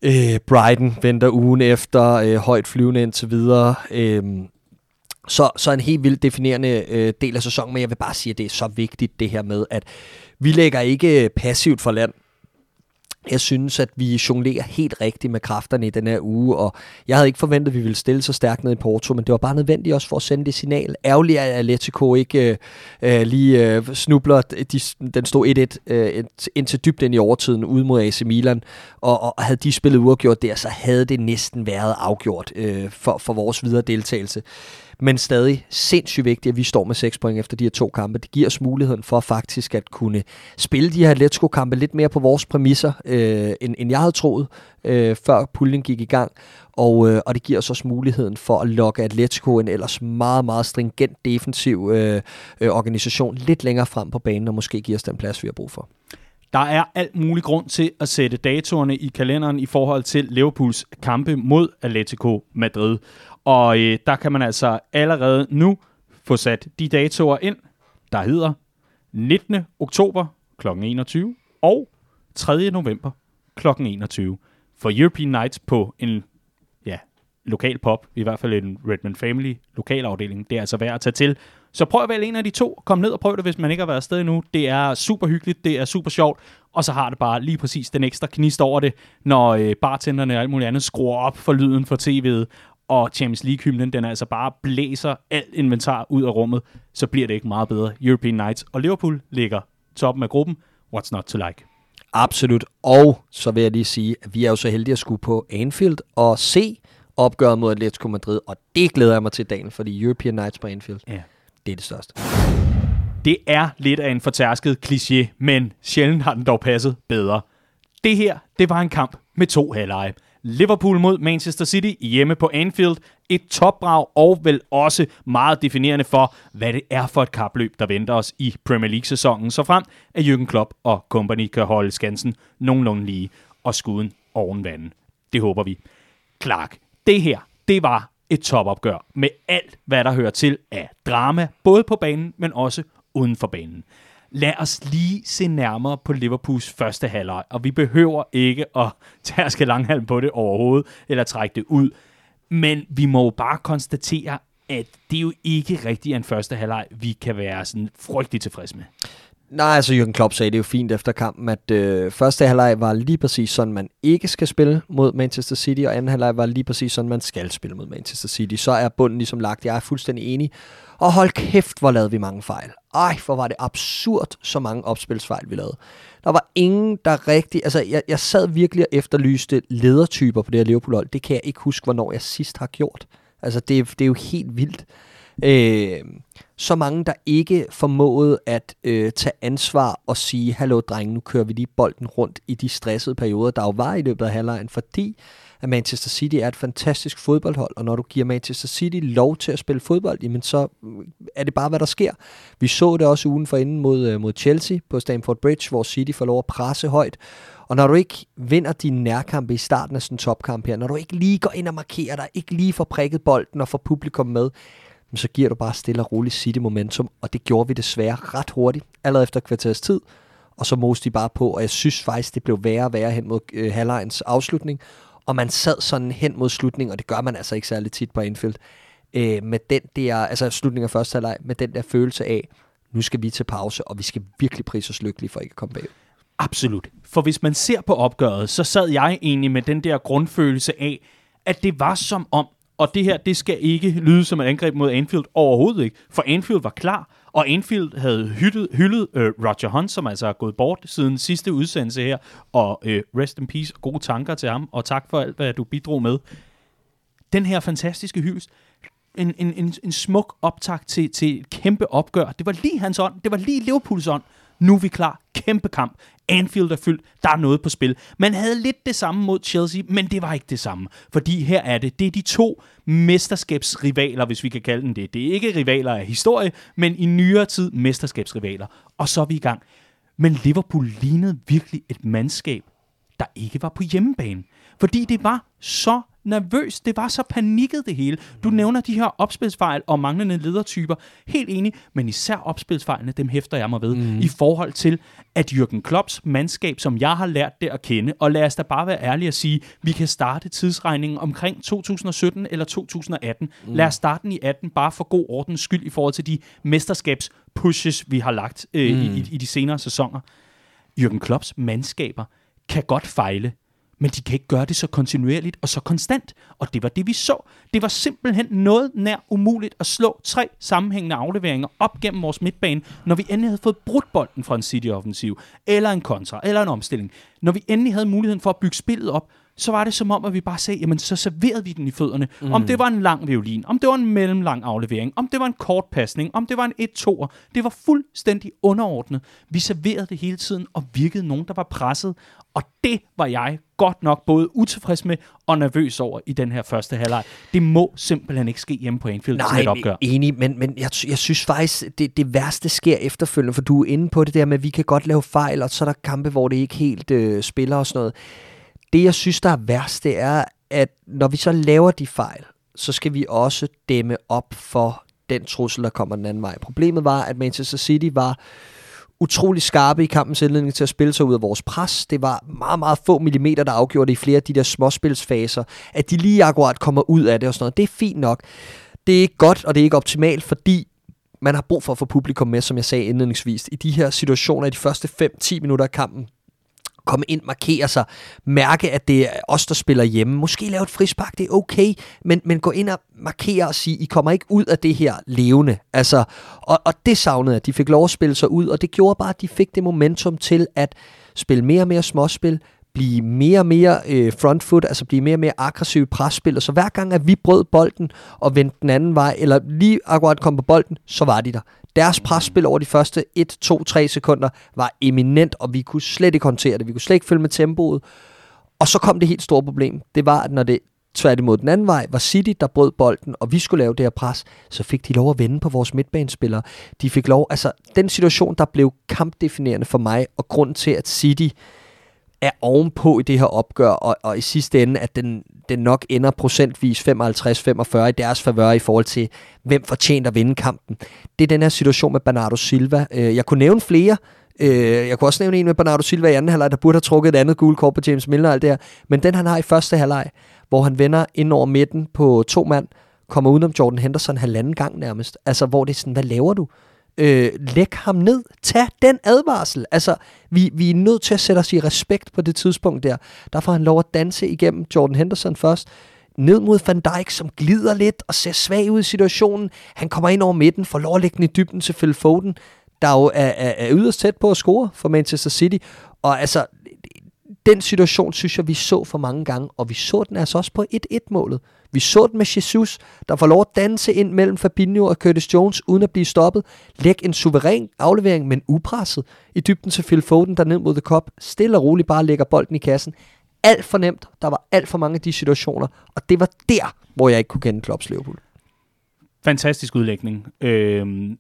Øh, Brighton venter ugen efter, øh, højt flyvende indtil videre. Øh, så, så en helt vildt definerende øh, del af sæsonen, men jeg vil bare sige, at det er så vigtigt det her med, at vi lægger ikke passivt for land. Jeg synes, at vi jonglerer helt rigtigt med kræfterne i den her uge, og jeg havde ikke forventet, at vi ville stille så stærkt ned i Porto, men det var bare nødvendigt også for at sende det signal. Ærgerligt at Atletico ikke øh, øh lige øh, snubler. De, den stod 1-1 øh, indtil dybt ind i overtiden ude mod AC Milan, og, og havde de spillet uafgjort der, så havde det næsten været afgjort øh, for, for vores videre deltagelse men stadig sindssygt vigtigt, at vi står med 6 point efter de her to kampe. Det giver os muligheden for faktisk at kunne spille de her Atletico-kampe lidt mere på vores præmisser, øh, end, end jeg havde troet, øh, før puljen gik i gang. Og, øh, og det giver os også muligheden for at lokke Atletico, en ellers meget, meget stringent defensiv øh, øh, organisation, lidt længere frem på banen, og måske giver os den plads, vi har brug for. Der er alt mulig grund til at sætte datorerne i kalenderen i forhold til Liverpools kampe mod Atletico Madrid. Og øh, der kan man altså allerede nu få sat de datoer ind, der hedder 19. oktober kl. 21 og 3. november kl. 21 for European Nights på en ja, lokal pop, i hvert fald en Redmond Family lokalafdeling. Det er altså værd at tage til. Så prøv at vælge en af de to. Kom ned og prøv det, hvis man ikke har været afsted endnu. Det er super hyggeligt, det er super sjovt, og så har det bare lige præcis den ekstra knist over det, når øh, bartenderne og alt muligt andet skruer op for lyden for tv'et, og Champions League-hymnen, den altså bare blæser alt inventar ud af rummet, så bliver det ikke meget bedre. European Nights og Liverpool ligger toppen af gruppen. What's not to like? Absolut. Og så vil jeg lige sige, at vi er jo så heldige at skulle på Anfield og se opgøret mod Atletico Madrid, og det glæder jeg mig til dagen, fordi European Nights på Anfield, ja. det er det største. Det er lidt af en fortærsket kliché, men sjældent har den dog passet bedre. Det her, det var en kamp med to halvleje. Liverpool mod Manchester City hjemme på Anfield. Et topbrag og vel også meget definerende for, hvad det er for et kapløb, der venter os i Premier League-sæsonen, så frem at Jürgen Klopp og company kan holde skansen nogenlunde lige og skuden oven vandet. Det håber vi. Clark, det her, det var et topopgør med alt, hvad der hører til af drama, både på banen, men også uden for banen lad os lige se nærmere på Liverpools første halvleg, og vi behøver ikke at [laughs] tærske langhalm på det overhovedet, eller trække det ud. Men vi må jo bare konstatere, at det er jo ikke rigtig en første halvleg, vi kan være sådan frygtelig tilfreds med. Nej, altså Jürgen Klopp sagde det jo fint efter kampen, at øh, første halvleg var lige præcis sådan, man ikke skal spille mod Manchester City, og anden halvleg var lige præcis sådan, man skal spille mod Manchester City. Så er bunden ligesom lagt. Jeg er fuldstændig enig. Og hold kæft, hvor lavede vi mange fejl. Ej, hvor var det absurd, så mange opspilsfejl vi lavede. Der var ingen, der rigtig... Altså, jeg, jeg sad virkelig og efterlyste ledertyper på det her Liverpool-hold. Det kan jeg ikke huske, hvornår jeg sidst har gjort. Altså, det, det er jo helt vildt. Øh, så mange, der ikke formåede at øh, tage ansvar og sige, hallo drenge, nu kører vi lige bolden rundt i de stressede perioder, der jo var i løbet af halvlejen, fordi at Manchester City er et fantastisk fodboldhold, og når du giver Manchester City lov til at spille fodbold, jamen så øh, er det bare, hvad der sker. Vi så det også ugen for inden mod, øh, mod Chelsea på Stamford Bridge, hvor City får lov at presse højt, og når du ikke vinder dine nærkampe i starten af sådan en topkamp her, når du ikke lige går ind og markerer dig, ikke lige får prikket bolden og får publikum med, så giver du bare stille og roligt City momentum, og det gjorde vi desværre ret hurtigt, allerede efter kvarters tid, og så moste de bare på, og jeg synes faktisk, det blev værre og værre hen mod øh, halvlejens afslutning, og man sad sådan hen mod slutningen, og det gør man altså ikke særlig tit på Anfield, øh, med den der, altså slutningen af første halvleg, med den der følelse af, nu skal vi til pause, og vi skal virkelig prise os lykkelige for ikke at komme bag. Absolut. For hvis man ser på opgøret, så sad jeg egentlig med den der grundfølelse af, at det var som om, og det her, det skal ikke lyde som et angreb mod Anfield overhovedet ikke, for Anfield var klar, og Anfield havde hyldet, hyldet øh, Roger Hunt, som altså er gået bort siden sidste udsendelse her, og øh, rest in peace, gode tanker til ham, og tak for alt, hvad du bidrog med. Den her fantastiske hyldest, en, en, en, en smuk optakt til, til et kæmpe opgør. Det var lige hans ånd, det var lige Liverpools ånd. Nu er vi klar. Kæmpe kamp. Anfield er fyldt. Der er noget på spil. Man havde lidt det samme mod Chelsea, men det var ikke det samme. Fordi her er det. Det er de to mesterskabsrivaler, hvis vi kan kalde dem det. Det er ikke rivaler af historie, men i nyere tid mesterskabsrivaler. Og så er vi i gang. Men Liverpool lignede virkelig et mandskab, der ikke var på hjemmebane. Fordi det var så nervøs. Det var så panikket det hele. Du mm. nævner de her opspilsfejl og manglende ledertyper. Helt enig, men især opspilsfejlene, dem hæfter jeg mig ved. Mm. I forhold til, at Jürgen Klopps mandskab, som jeg har lært det at kende, og lad os da bare være ærlige og sige, vi kan starte tidsregningen omkring 2017 eller 2018. Mm. Lad os starte den i 18, bare for god ordens skyld i forhold til de mesterskabspushes, vi har lagt øh, mm. i, i, i de senere sæsoner. Jürgen Klopps mandskaber kan godt fejle men de kan ikke gøre det så kontinuerligt og så konstant. Og det var det, vi så. Det var simpelthen noget nær umuligt at slå tre sammenhængende afleveringer op gennem vores midtbane, når vi endelig havde fået brudt bolden fra en City-offensiv, eller en kontra, eller en omstilling. Når vi endelig havde muligheden for at bygge spillet op, så var det som om, at vi bare sagde, jamen så serverede vi den i fødderne. Mm. Om det var en lang violin, om det var en mellemlang aflevering, om det var en kort pasning, om det var en 1-2'er. Det var fuldstændig underordnet. Vi serverede det hele tiden og virkede nogen, der var presset. Og det var jeg godt nok både utilfreds med og nervøs over i den her første halvleg. Det må simpelthen ikke ske hjemme på Anfield. Nej, et opgør. enig, men, men jeg, jeg synes faktisk, det, det værste sker efterfølgende, for du er inde på det der med, at vi kan godt lave fejl, og så er der kampe, hvor det ikke helt øh, spiller og sådan noget. Det, jeg synes, der er værst, det er, at når vi så laver de fejl, så skal vi også dæmme op for den trussel, der kommer den anden vej. Problemet var, at Manchester City var utrolig skarpe i kampens indledning til at spille sig ud af vores pres. Det var meget, meget få millimeter, der afgjorde det i flere af de der småspilsfaser. At de lige akkurat kommer ud af det og sådan noget, det er fint nok. Det er ikke godt, og det er ikke optimalt, fordi man har brug for at få publikum med, som jeg sagde indledningsvis. I de her situationer i de første 5-10 minutter af kampen, komme ind, markere sig, mærke, at det er os, der spiller hjemme. Måske lave et frispark, det er okay, men, men gå ind og markere og sige, I kommer ikke ud af det her levende. Altså, og, og det savnede at de fik lov at spille sig ud, og det gjorde bare, at de fik det momentum til at spille mere og mere småspil, blive mere og mere øh, front foot, altså blive mere og mere aggressiv i presspil, og så hver gang, at vi brød bolden og vendte den anden vej, eller lige akkurat kom på bolden, så var de der. Deres presspil over de første 1, 2, 3 sekunder var eminent, og vi kunne slet ikke håndtere det. Vi kunne slet ikke følge med tempoet. Og så kom det helt store problem. Det var, at når det tværtimod den anden vej var City, der brød bolden, og vi skulle lave det her pres, så fik de lov at vende på vores midtbanespillere. De fik lov, altså den situation, der blev kampdefinerende for mig, og grund til, at City er ovenpå i det her opgør, og, og i sidste ende, at den, den nok ender procentvis 55-45 i deres favør i forhold til, hvem fortjent at vinde kampen. Det er den her situation med Bernardo Silva. Øh, jeg kunne nævne flere, øh, jeg kunne også nævne en med Bernardo Silva i anden halvleg, der burde have trukket et andet gule kort på James Milner og alt det her. Men den han har i første halvleg, hvor han vender ind over midten på to mand, kommer udenom Jordan Henderson halvanden gang nærmest. Altså, hvor det er sådan, hvad laver du? Øh, læg ham ned. Tag den advarsel. Altså, vi, vi er nødt til at sætte os i respekt på det tidspunkt der. Der får han lov at danse igennem Jordan Henderson først. Ned mod Van Dijk, som glider lidt og ser svag ud i situationen. Han kommer ind over midten, får lov at lægge den i dybden til Phil Foden, der jo er, er, er yderst tæt på at score for Manchester City. Og altså, den situation synes jeg, vi så for mange gange, og vi så den altså også på 1-1-målet. Vi så den med Jesus, der får lov at danse ind mellem Fabinho og Curtis Jones, uden at blive stoppet. Læg en suveræn aflevering, men upresset i dybden til Phil Foden, der ned mod The Cup. Stille og roligt bare lægger bolden i kassen. Alt for nemt. Der var alt for mange af de situationer, og det var der, hvor jeg ikke kunne kende Klopps Liverpool. Fantastisk udlægning. Øh,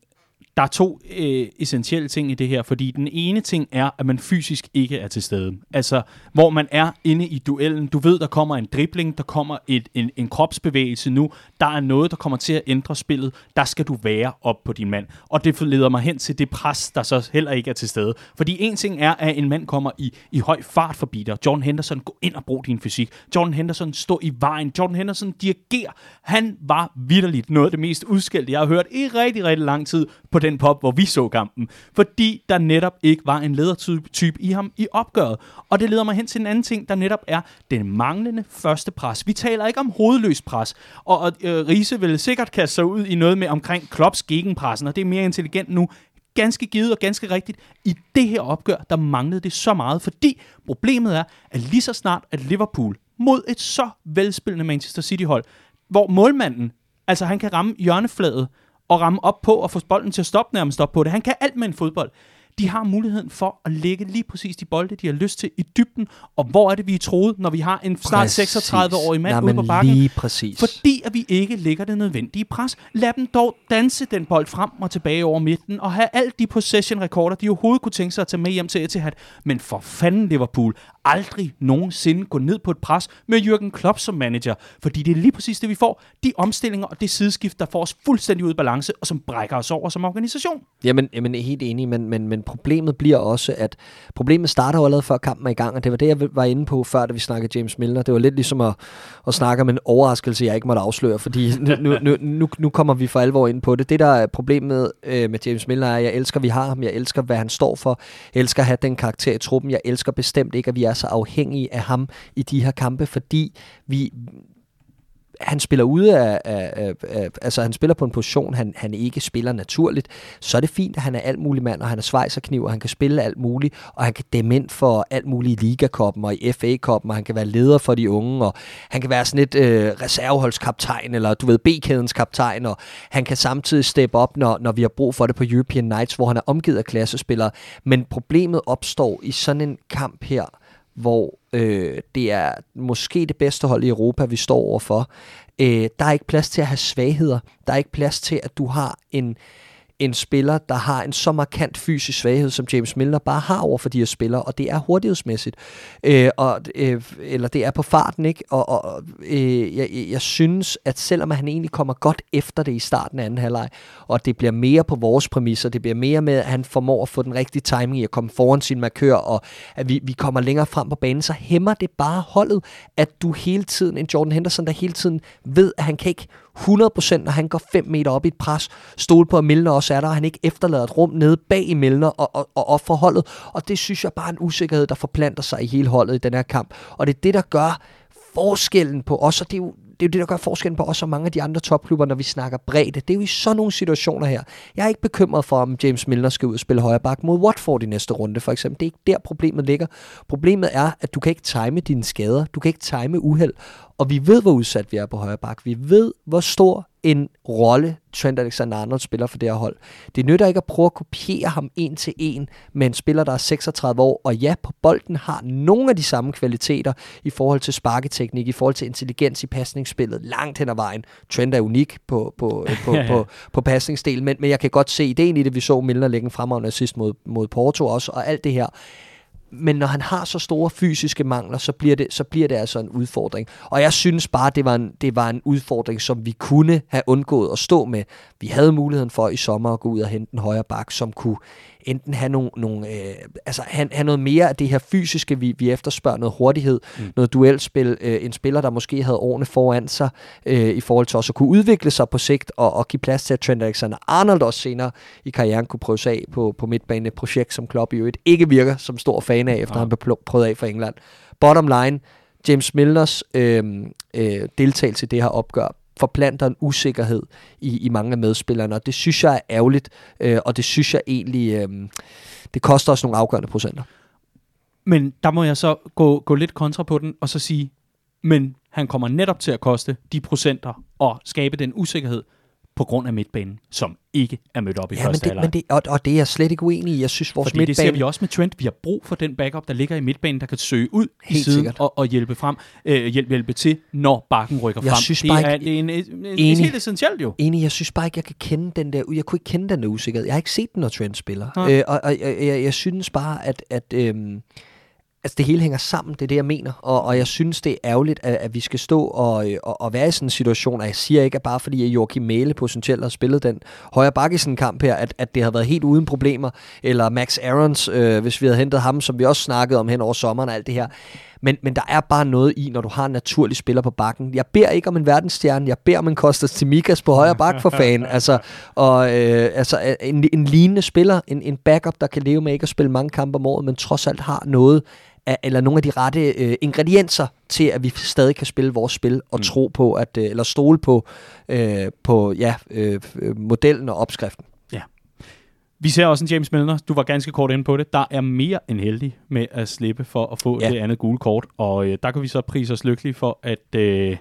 der er to øh, essentielle ting i det her, fordi den ene ting er, at man fysisk ikke er til stede. Altså, hvor man er inde i duellen. Du ved, der kommer en dribling, der kommer et, en, en kropsbevægelse nu. Der er noget, der kommer til at ændre spillet. Der skal du være op på din mand. Og det leder mig hen til det pres, der så heller ikke er til stede. Fordi en ting er, at en mand kommer i, i høj fart forbi dig. John Henderson, gå ind og brug din fysik. John Henderson, stå i vejen. John Henderson, dirigerer. Han var vidderligt noget af det mest udskældte, jeg har hørt i rigtig, rigtig lang tid på den pop, hvor vi så kampen. Fordi der netop ikke var en ledertype i ham i opgøret. Og det leder mig hen til en anden ting, der netop er den manglende første pres. Vi taler ikke om hovedløs pres. Og, og øh, Riese vil sikkert kaste sig ud i noget med omkring Klopps gegenpressen, og det er mere intelligent nu ganske givet og ganske rigtigt. I det her opgør, der manglede det så meget, fordi problemet er, at lige så snart at Liverpool mod et så velspillende Manchester City-hold, hvor målmanden, altså han kan ramme hjørnefladet, at ramme op på og få bolden til at stoppe nærmest op på det. Han kan alt med en fodbold. De har muligheden for at lægge lige præcis de bolde, de har lyst til i dybden. Og hvor er det, vi er troet, når vi har en snart 36-årig mand Nej, ude på bakken? Lige præcis. Fordi at vi ikke lægger det nødvendige pres. Lad dem dog danse den bold frem og tilbage over midten, og have alle de possession-rekorder, de overhovedet kunne tænke sig at tage med hjem til Etihad. Men for fanden Liverpool, aldrig nogensinde gå ned på et pres med Jürgen Klopp som manager. Fordi det er lige præcis det, vi får. De omstillinger og det sideskift, der får os fuldstændig ud af balance, og som brækker os over som organisation. Jamen, jamen helt enig, men, men, men problemet bliver også, at problemet starter jo allerede før kampen er i gang, og det var det, jeg var inde på før, da vi snakkede James Milner. Det var lidt ligesom at, at snakke om en overraskelse, jeg ikke måtte afsløre, fordi nu, nu, nu, nu kommer vi for alvor ind på det. Det, der er problemet øh, med James Milner, er, at jeg elsker, at vi har ham. Jeg elsker, hvad han står for. Jeg elsker at have den karakter i truppen. Jeg elsker bestemt ikke, at vi er så afhængige af ham i de her kampe, fordi vi, han spiller ude af, af, af, af, altså han spiller på en position, han, han ikke spiller naturligt, så er det fint, at han er alt mulig mand, og han er svejserkniv, og han kan spille alt muligt, og han kan dæmme ind for alt muligt i Ligakoppen og i FA-koppen, og han kan være leder for de unge, og han kan være sådan et øh, reserveholdskaptajn, eller du ved, B-kædens kaptajn, og han kan samtidig steppe op, når, når vi har brug for det på European Nights, hvor han er omgivet af klassespillere. Men problemet opstår i sådan en kamp her, hvor øh, det er måske det bedste hold i Europa, vi står overfor. Øh, der er ikke plads til at have svagheder. Der er ikke plads til, at du har en en spiller, der har en så markant fysisk svaghed, som James Milner bare har over for de her spillere, og det er hurtighedsmæssigt. Øh, og, øh, eller det er på farten, ikke? Og, og øh, jeg, jeg synes, at selvom han egentlig kommer godt efter det i starten af anden halvleg, og det bliver mere på vores præmisser, det bliver mere med, at han formår at få den rigtige timing i at komme foran sin markør, og at vi, vi kommer længere frem på banen, så hæmmer det bare holdet, at du hele tiden, en Jordan Henderson, der hele tiden ved, at han kan ikke 100% når han går 5 meter op i et pres, stole på, at Milner også er der, og han ikke efterlader et rum nede bag i Milner og, og, og op for holdet. Og det synes jeg bare er en usikkerhed, der forplanter sig i hele holdet i den her kamp. Og det er det, der gør forskellen på os, og det er jo det er jo det, der gør forskellen på os og mange af de andre topklubber, når vi snakker bredde. Det er jo i sådan nogle situationer her. Jeg er ikke bekymret for, om James Milner skal ud og spille højre bak mod Watford i næste runde, for eksempel. Det er ikke der, problemet ligger. Problemet er, at du kan ikke time dine skader. Du kan ikke time uheld. Og vi ved, hvor udsat vi er på højre bak. Vi ved, hvor stor en rolle Trent Alexander-Arnold spiller for det her hold. Det nytter ikke at prøve at kopiere ham en til en med en spiller, der er 36 år, og ja, på bolden har nogle af de samme kvaliteter i forhold til sparketeknik, i forhold til intelligens i pasningsspillet, langt hen ad vejen. Trent er unik på, på, [laughs] på, på, på pasningsdelen, men, men jeg kan godt se ideen i det, vi så Milner lægge en fremragende assist mod, mod Porto også, og alt det her men når han har så store fysiske mangler, så bliver det, så bliver det altså en udfordring. Og jeg synes bare, det var, en, det var en udfordring, som vi kunne have undgået at stå med. Vi havde muligheden for i sommer at gå ud og hente en højre bak, som kunne enten have, nogle, nogle, øh, altså have, have noget mere af det her fysiske, vi, vi efterspørger, noget hurtighed, mm. noget duelspil, øh, en spiller, der måske havde årene foran sig, øh, i forhold til også at kunne udvikle sig på sigt, og, og give plads til, at Trent Alexander-Arnold også senere i karrieren kunne prøve sig af på, på midtbane, et projekt, som Klopp i øvrigt ikke virker som stor fan af, efter ja. han blev prøvet af for England. Bottom line, James Milners øh, øh, deltagelse i det her opgør forplanter en usikkerhed i, i mange af medspillerne, og det synes jeg er ærgerligt, øh, og det synes jeg egentlig, øh, det koster os nogle afgørende procenter. Men der må jeg så gå, gå lidt kontra på den, og så sige, men han kommer netop til at koste de procenter og skabe den usikkerhed på grund af midtbanen, som ikke er mødt op i Ja, men første det, halvleg. men det, og, og det er jeg slet ikke uenig i. Jeg synes, vores Fordi det ser midtbane... vi også med Trent. Vi har brug for den backup, der ligger i midtbanen, der kan søge ud i Helt siden sikkert. og, og hjælpe frem, øh, hjælpe, hjælpe til, når bakken rykker Jeg frem. synes det, bare er, ikke- det er en, en, en, Enig. helt essentielt jo. Enig, jeg synes bare ikke, jeg kan kende den der... Jeg kunne ikke kende den der usikkerhed. Jeg har ikke set den, når Trent spiller. Nej. Øh, og og jeg, jeg, jeg synes bare, at... at øhm, Altså det hele hænger sammen, det er det, jeg mener. Og, og jeg synes, det er ærgerligt, at, at vi skal stå og, øh, og, og være i sådan en situation, og jeg siger ikke, at bare fordi at Joachim Mæle potentielt har spillet den højre bakke i sådan en kamp her, at, at det har været helt uden problemer. Eller Max Aarons, øh, hvis vi havde hentet ham, som vi også snakkede om hen over sommeren og alt det her. Men, men der er bare noget i, når du har en naturlig spiller på bakken. Jeg beder ikke om en verdensstjerne, jeg beder om en Kostas Timikas på højre bak for fan. [laughs] Altså, og, øh, altså en, en lignende spiller, en, en backup, der kan leve med ikke at spille mange kampe om året, men trods alt har noget af, eller nogle af de rette øh, ingredienser til, at vi stadig kan spille vores spil og mm. tro på, at, øh, eller stole på, øh, på ja, øh, øh, modellen og opskriften. Vi ser også en James Milner. Du var ganske kort inde på det. Der er mere end heldig med at slippe for at få Ja. ja. det andet gule kort. Og øh, der kan vi så prise os lykkelige for, at... Øh,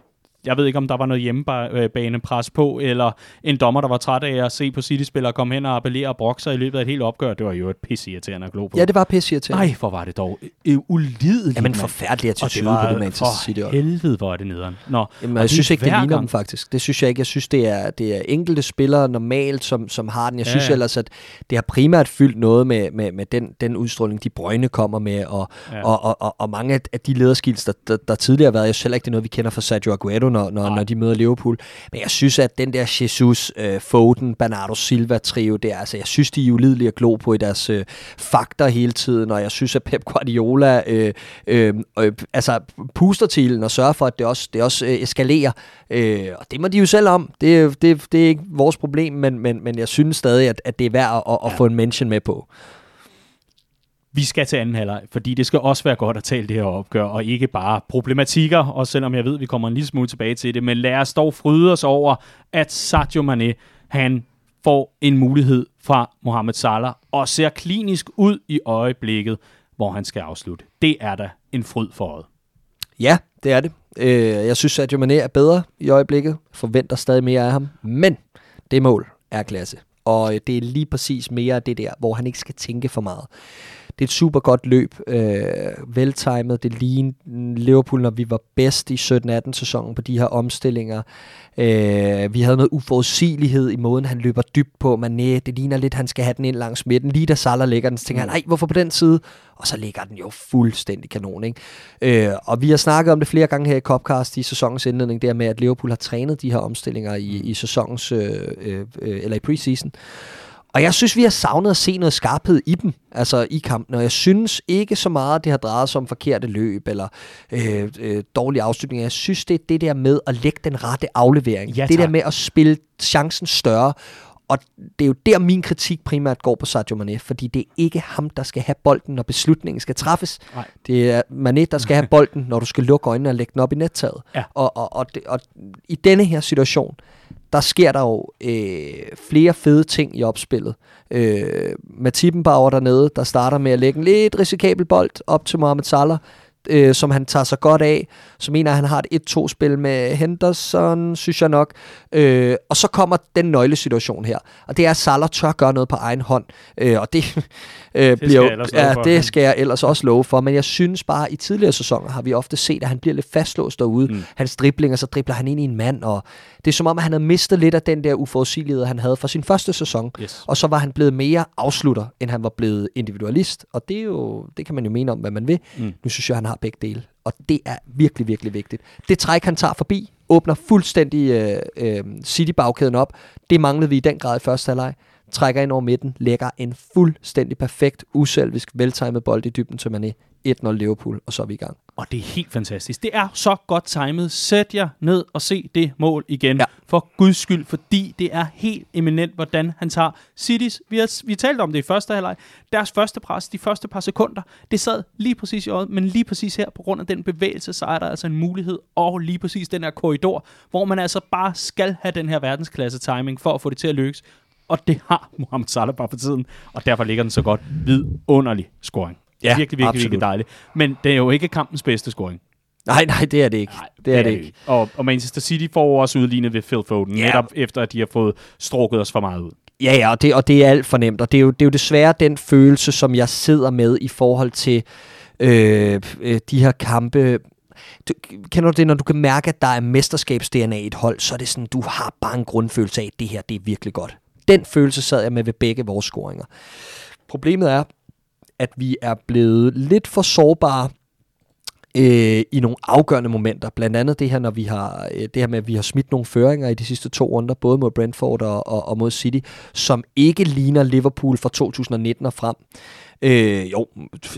jeg ved ikke, om der var noget hjemmebanepres på, eller en dommer, der var træt af at se på City-spillere komme hen og appellere og brokke sig i løbet af et helt opgør. Det var jo et pisseirriterende at glo på. Ja, det var pisse til. Ej, hvor var det dog øh, ulideligt. Jamen forfærdeligt det var på det Manchester City. helvede, hvor er det nederen. Nå, Jamen, jeg synes ikke, det ligner dem faktisk. Det synes jeg ikke. Jeg synes, det er, det er enkelte spillere normalt, som, som har den. Jeg Ja, synes ja. ellers, at det har primært fyldt noget med, med, med den, den udstråling, de brøgne kommer med, og, Ja. og, og, og, og mange af- de lederskills, der, der, der tidligere har været. Jeg heller ikke, det er noget, vi kender fra Sergio Aguero, når, når, Nej. når de møder Liverpool. Men jeg synes, at den der Jesus, øh, Foden, Bernardo Silva-trio, det er, altså, jeg synes, de er ulidelige at glo på i deres øh, fakter hele tiden, og jeg synes, at Pep Guardiola øh, øh, øh, altså, puster til ilden og sørger for, at det også, det også øh, eskalerer. Øh, og det må de jo selv om. Det, det, det er ikke vores problem, men, men, men jeg synes stadig, at, at det er værd at, at, at Ja. få en mention med på vi skal til anden halvleg, fordi det skal også være godt at tale det her opgør, og ikke bare problematikker, og selvom jeg ved, vi kommer en lille smule tilbage til det, men lad os dog fryde os over, at Sadio Mane, han får en mulighed fra Mohamed Salah, og ser klinisk ud i øjeblikket, hvor han skal afslutte. Det er da en fryd for øjet. Ja, det er det. Øh, jeg synes, at Mane er bedre i øjeblikket. Forventer stadig mere af ham. Men det mål er klasse. Og øh, det er lige præcis mere det der, hvor han ikke skal tænke for meget. Det er et super godt løb. Øh, veltimet. Det lignede Liverpool, når vi var bedst i 17-18 sæsonen på de her omstillinger. Øh, vi havde noget uforudsigelighed i måden, han løber dybt på. Mané, det ligner lidt, han skal have den ind langs midten. Lige da Salah lægger den, så tænker han, nej, hvorfor på den side? Og så ligger den jo fuldstændig kanon, ikke? Øh, og vi har snakket om det flere gange her i Copcast i sæsonens indledning, der med, at Liverpool har trænet de her omstillinger i, i sæsonens, øh, øh, øh, eller i preseason. Og jeg synes, vi har savnet at se noget skarphed i dem, altså i kampen. Og jeg synes ikke så meget, at det har drejet sig om forkerte løb eller øh, øh, dårlige afslutninger. Jeg synes, det er det der med at lægge den rette aflevering. Ja, det der med at spille chancen større. Og det er jo der, min kritik primært går på Sadio Mane, fordi det er ikke ham, der skal have bolden, når beslutningen skal træffes. Nej. Det er Mane, der skal have bolden, når du skal lukke øjnene og lægge den op i nettaget. Ja. Og, og, og, det, og i denne her situation, der sker der jo øh, flere fede ting i opspillet. Øh, Matippenbauer dernede, der starter med at lægge en lidt risikabel bold op til Mohamed Salah, øh, som han tager sig godt af. Så mener han har et 1-2-spil med Henderson, synes jeg nok. Øh, og så kommer den nøglesituation her. Og det er, at Salah tør gøre noget på egen hånd. Øh, og det, [laughs] øh, bliver ellers love ja, for. det skal jeg ellers også love for. Men jeg synes bare, i tidligere sæsoner har vi ofte set, at han bliver lidt fastlåst derude. Mm. Hans driblinger, så dribler han ind i en mand. Og det er som om, at han havde mistet lidt af den der uforudsigelighed, han havde fra sin første sæson. Yes. Og så var han blevet mere afslutter, end han var blevet individualist. Og det, er jo, det kan man jo mene om, hvad man vil. Mm. Nu synes jeg, han har begge dele. Og det er virkelig, virkelig vigtigt. Det træk, han tager forbi, åbner fuldstændig øh, øh, City-bagkæden op. Det manglede vi i den grad i første halvleg. Trækker ind over midten, lægger en fuldstændig perfekt, uselvisk, veltimet bold i dybden til Mané. 1-0 Liverpool, og så er vi i gang. Og det er helt fantastisk. Det er så godt timet. Sæt jer ned og se det mål igen. Ja. For guds skyld, fordi det er helt eminent, hvordan han tager Cities. Vi har, vi talte om det i første halvleg. Deres første pres, de første par sekunder, det sad lige præcis i øjet, men lige præcis her, på grund af den bevægelse, så er der altså en mulighed, og lige præcis den her korridor, hvor man altså bare skal have den her verdensklasse timing for at få det til at lykkes. Og det har Mohamed Salah bare for tiden, og derfor ligger den så godt vidunderlig scoring. Ja, virkelig, virkelig, absolut. virkelig dejligt. Men det er jo ikke kampens bedste scoring. Nej, nej, det er det ikke. Nej, det er det ikke. Og, og Manchester City får også udlignet ved Phil Foden, Ja. netop efter at de har fået strukket os for meget ud. Ja, ja, og det, og det er alt for nemt, og det er, jo, det er jo desværre den følelse, som jeg sidder med i forhold til øh, øh, de her kampe. Du, kender du det, når du kan mærke, at der er mesterskabs-DNA i et hold, så er det sådan, du har bare en grundfølelse af, at det her, det er virkelig godt. Den følelse sad jeg med ved begge vores scoringer. Problemet er, at vi er blevet lidt for sårbare øh, i nogle afgørende momenter. Blandt andet det her, når vi har, øh, det her med, at vi har smidt nogle føringer i de sidste to runder, både mod Brentford og, og, og mod City, som ikke ligner Liverpool fra 2019 og frem. Øh, jo,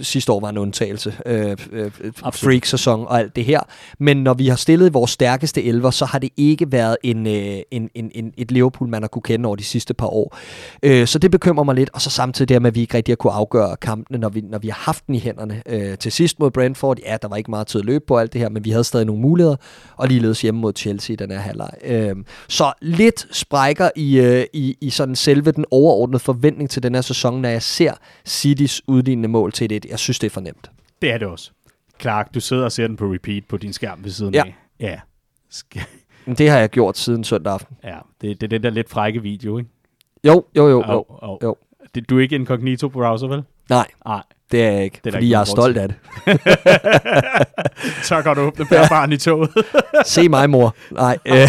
sidste år var en undtagelse. Øh, øh, Freak-sæson og alt det her. Men når vi har stillet vores stærkeste elver, så har det ikke været en, øh, en, en, en, et Liverpool, man har kunne kende over de sidste par år. Øh, så det bekymrer mig lidt. Og så samtidig det med, at vi ikke rigtig har kunne afgøre kampene, når vi, når vi har haft den i hænderne. Øh, til sidst mod Brentford, ja, der var ikke meget tid at løbe på alt det her, men vi havde stadig nogle muligheder. Og ligeledes hjemme mod Chelsea i den her halvleg. Øh, så lidt sprækker i, øh, i, i sådan selve den overordnede forventning til den her sæson, når jeg ser Citys udlignende mål til et. Jeg synes, det er for nemt. Det er det også. Clark, du sidder og ser den på repeat på din skærm ved siden Ja. af. Ja. [laughs] Men det har jeg gjort siden søndag aften. ja, det, det er den der lidt frække video, ikke? Jo, jo, jo. jo. Au, au. jo. Det, du er ikke incognito browser, vel? Nej, Nej. det er jeg ikke, Det er fordi jeg er stolt af det. [laughs] Så kan du åbne bærbaren i toget. [laughs] Se mig, mor. Nej, øh,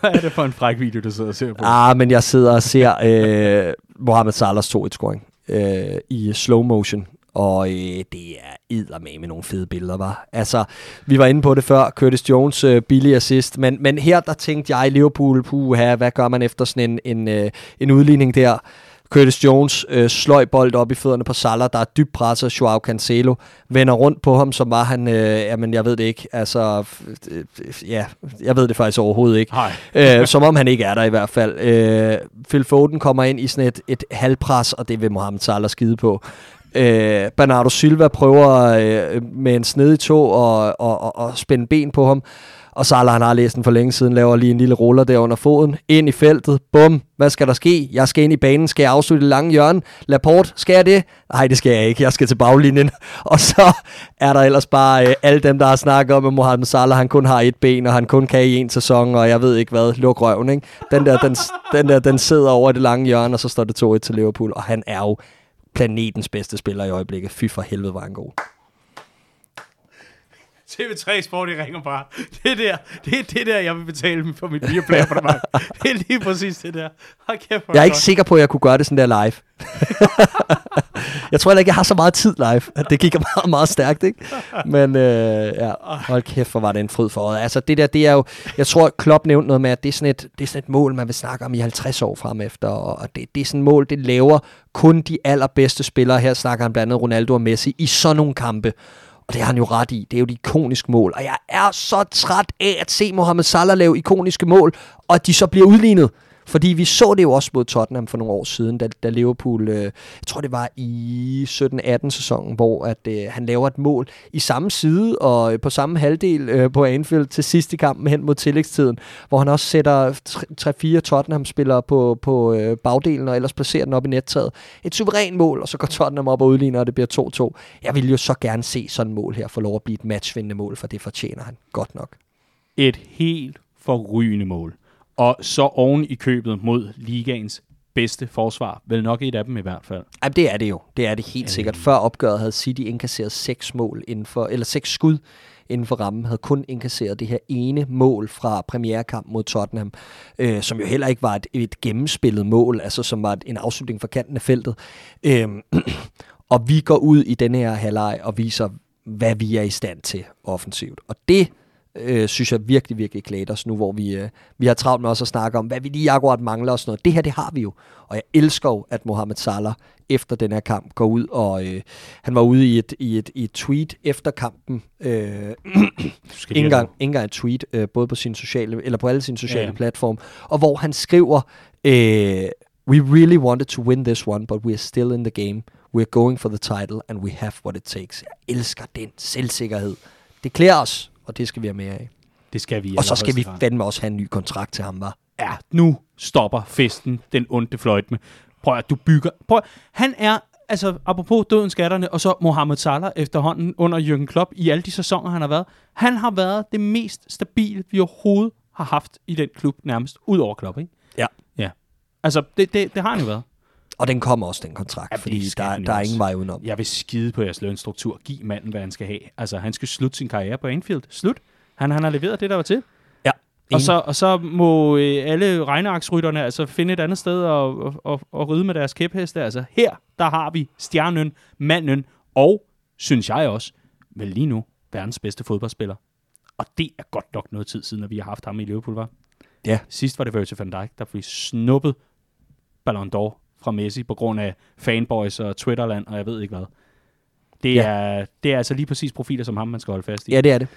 hvad er det for en fræk video, du sidder og ser på? ah, men jeg sidder og ser øh, Mohamed Salahs 2-1-scoring øh, i slow motion. Og øh, det er med nogle fede billeder, var. Altså, vi var inde på det før, Curtis Jones øh, billig assist, men, men her der tænkte jeg, Liverpool, puha, hvad gør man efter sådan en, en, øh, en udligning der? Curtis Jones øh, sløj bold op i fødderne på Salah, der er dybt presset, Joao Cancelo vender rundt på ham, som var han, øh, jamen jeg ved det ikke, altså, øh, ja, jeg ved det faktisk overhovedet ikke. [laughs] Øh, som om han ikke er der i hvert fald. Øh, Phil Foden kommer ind i sådan et, et halvpres, og det vil Mohamed Salah skide på. Øh, Bernardo Silva prøver øh, med en snedig tog og, og, og, og spænde ben på ham. Og Salah, han har læst den for længe siden, laver lige en lille ruller der under foden. Ind i feltet. Bum. Hvad skal der ske? Jeg skal ind i banen. Skal jeg afslutte det lange hjørne? Laporte, skal jeg det? Nej, det skal jeg ikke. Jeg skal til baglinjen. [laughs] Og så er der ellers bare øh, alle dem, der har snakket om, at Mohamed Salah, han kun har et ben, og han kun kan i en sæson, og jeg ved ikke hvad. Luk røven, ikke? Den der, den, den der, den sidder over i det lange hjørne, og så står det 2-1 til Liverpool, og han er jo planetens bedste spiller i øjeblikket. Fy for helvede, var han god. TV3 Sport, I ringer bare. Det der, det er det der, jeg vil betale for mit Viaplay for det Det er lige præcis det der. Hold kæft, Jeg er ikke godt. sikker på, at jeg kunne gøre det sådan der live. [laughs] jeg tror heller ikke, jeg har så meget tid live. Det gik meget, meget stærkt, ikke? Men øh, ja, hold kæft, hvor var det en fryd for øjet. Altså det der, det er jo, jeg tror, Klopp nævnte noget med, at det er sådan et, det er sådan et mål, man vil snakke om i 50 år frem efter. Og det, det er sådan et mål, det laver kun de allerbedste spillere. Her snakker han blandt andet Ronaldo og Messi i sådan nogle kampe. Og det har han jo ret i. Det er jo et ikonisk mål. Og jeg er så træt af at se Mohamed Salah lave ikoniske mål, og at de så bliver udlignet. Fordi vi så det jo også mod Tottenham for nogle år siden, da, da Liverpool, øh, jeg tror det var i 17-18 sæsonen, hvor at, øh, han laver et mål i samme side og øh, på samme halvdel øh, på Anfield til sidste kamp kampen hen mod tillægstiden, hvor han også sætter 3-4 Tottenham-spillere på, på øh, bagdelen og ellers placerer den op i nettaget. Et suveræn mål, og så går Tottenham op og udligner, og det bliver 2-2. Jeg vil jo så gerne se sådan et mål her få lov at blive et matchvindende mål, for det fortjener han godt nok. Et helt forrygende mål. Og så oven i købet mod ligaens bedste forsvar. Vel nok et af dem i hvert fald. Jamen, det er det jo. Det er det helt sikkert. Før opgøret havde City indkasseret seks mål inden for, eller seks skud inden for rammen, havde kun indkasseret det her ene mål fra premierekamp mod Tottenham, øh, som jo heller ikke var et, et gennemspillet mål, altså som var et, en afslutning fra kanten af feltet. Øhm, [clears throat] og vi går ud i den her halvleg og viser, hvad vi er i stand til offensivt. Og det øh, synes jeg virkelig, virkelig klæder os nu, hvor vi, øh, vi har travlt med også at snakke om, hvad vi lige akkurat mangler og sådan noget. Det her, det har vi jo. Og jeg elsker jo, at Mohamed Salah efter den her kamp går ud, og øh, han var ude i et, i, et, i et tweet efter kampen. Øh, ikke engang, et tweet, øh, både på sine sociale, eller på alle sine sociale ja. platforme, og hvor han skriver, øh, We really wanted to win this one, but we are still in the game. We're going for the title, and we have what it takes. Jeg elsker den selvsikkerhed. Det klæder os, og det skal vi have mere af. Det skal vi Og så skal vi fandme også have en ny kontrakt til ham, var. Ja, nu stopper festen, den onde fløjt med. Prøv at du bygger... Prøv at, han er... altså apropos døden skatterne, og så Mohamed Salah efterhånden under Jürgen Klopp i alle de sæsoner, han har været. Han har været det mest stabile, vi overhovedet har haft i den klub nærmest, ud over Klopp, ikke? Ja. Ja. Altså, det, det, det har han jo været. Og den kommer også, den kontrakt, Ja, fordi der, der er ingen vej udenom. Jeg vil skide på jeres lønstruktur. Giv manden, hvad han skal have. Altså, han skal slutte sin karriere på Anfield. Slut. Han, han har leveret det, der var til. Ja. Og så, og så må øh, alle regneaksrytterne altså finde et andet sted og, og, og, og ride med deres kæpheste. Altså her, der har vi stjernen, manden og, synes jeg også, vel lige nu, verdens bedste fodboldspiller. Og det er godt nok noget tid siden, at vi har haft ham i Liverpool, var. Ja. Sidst var det Virgil van Dijk, der fik snuppet Ballon d'Or fra Messi på grund af fanboys og Twitterland, og jeg ved ikke hvad. Det, Ja. er, det er altså lige præcis profiler som ham, man skal holde fast i. Ja, det er det.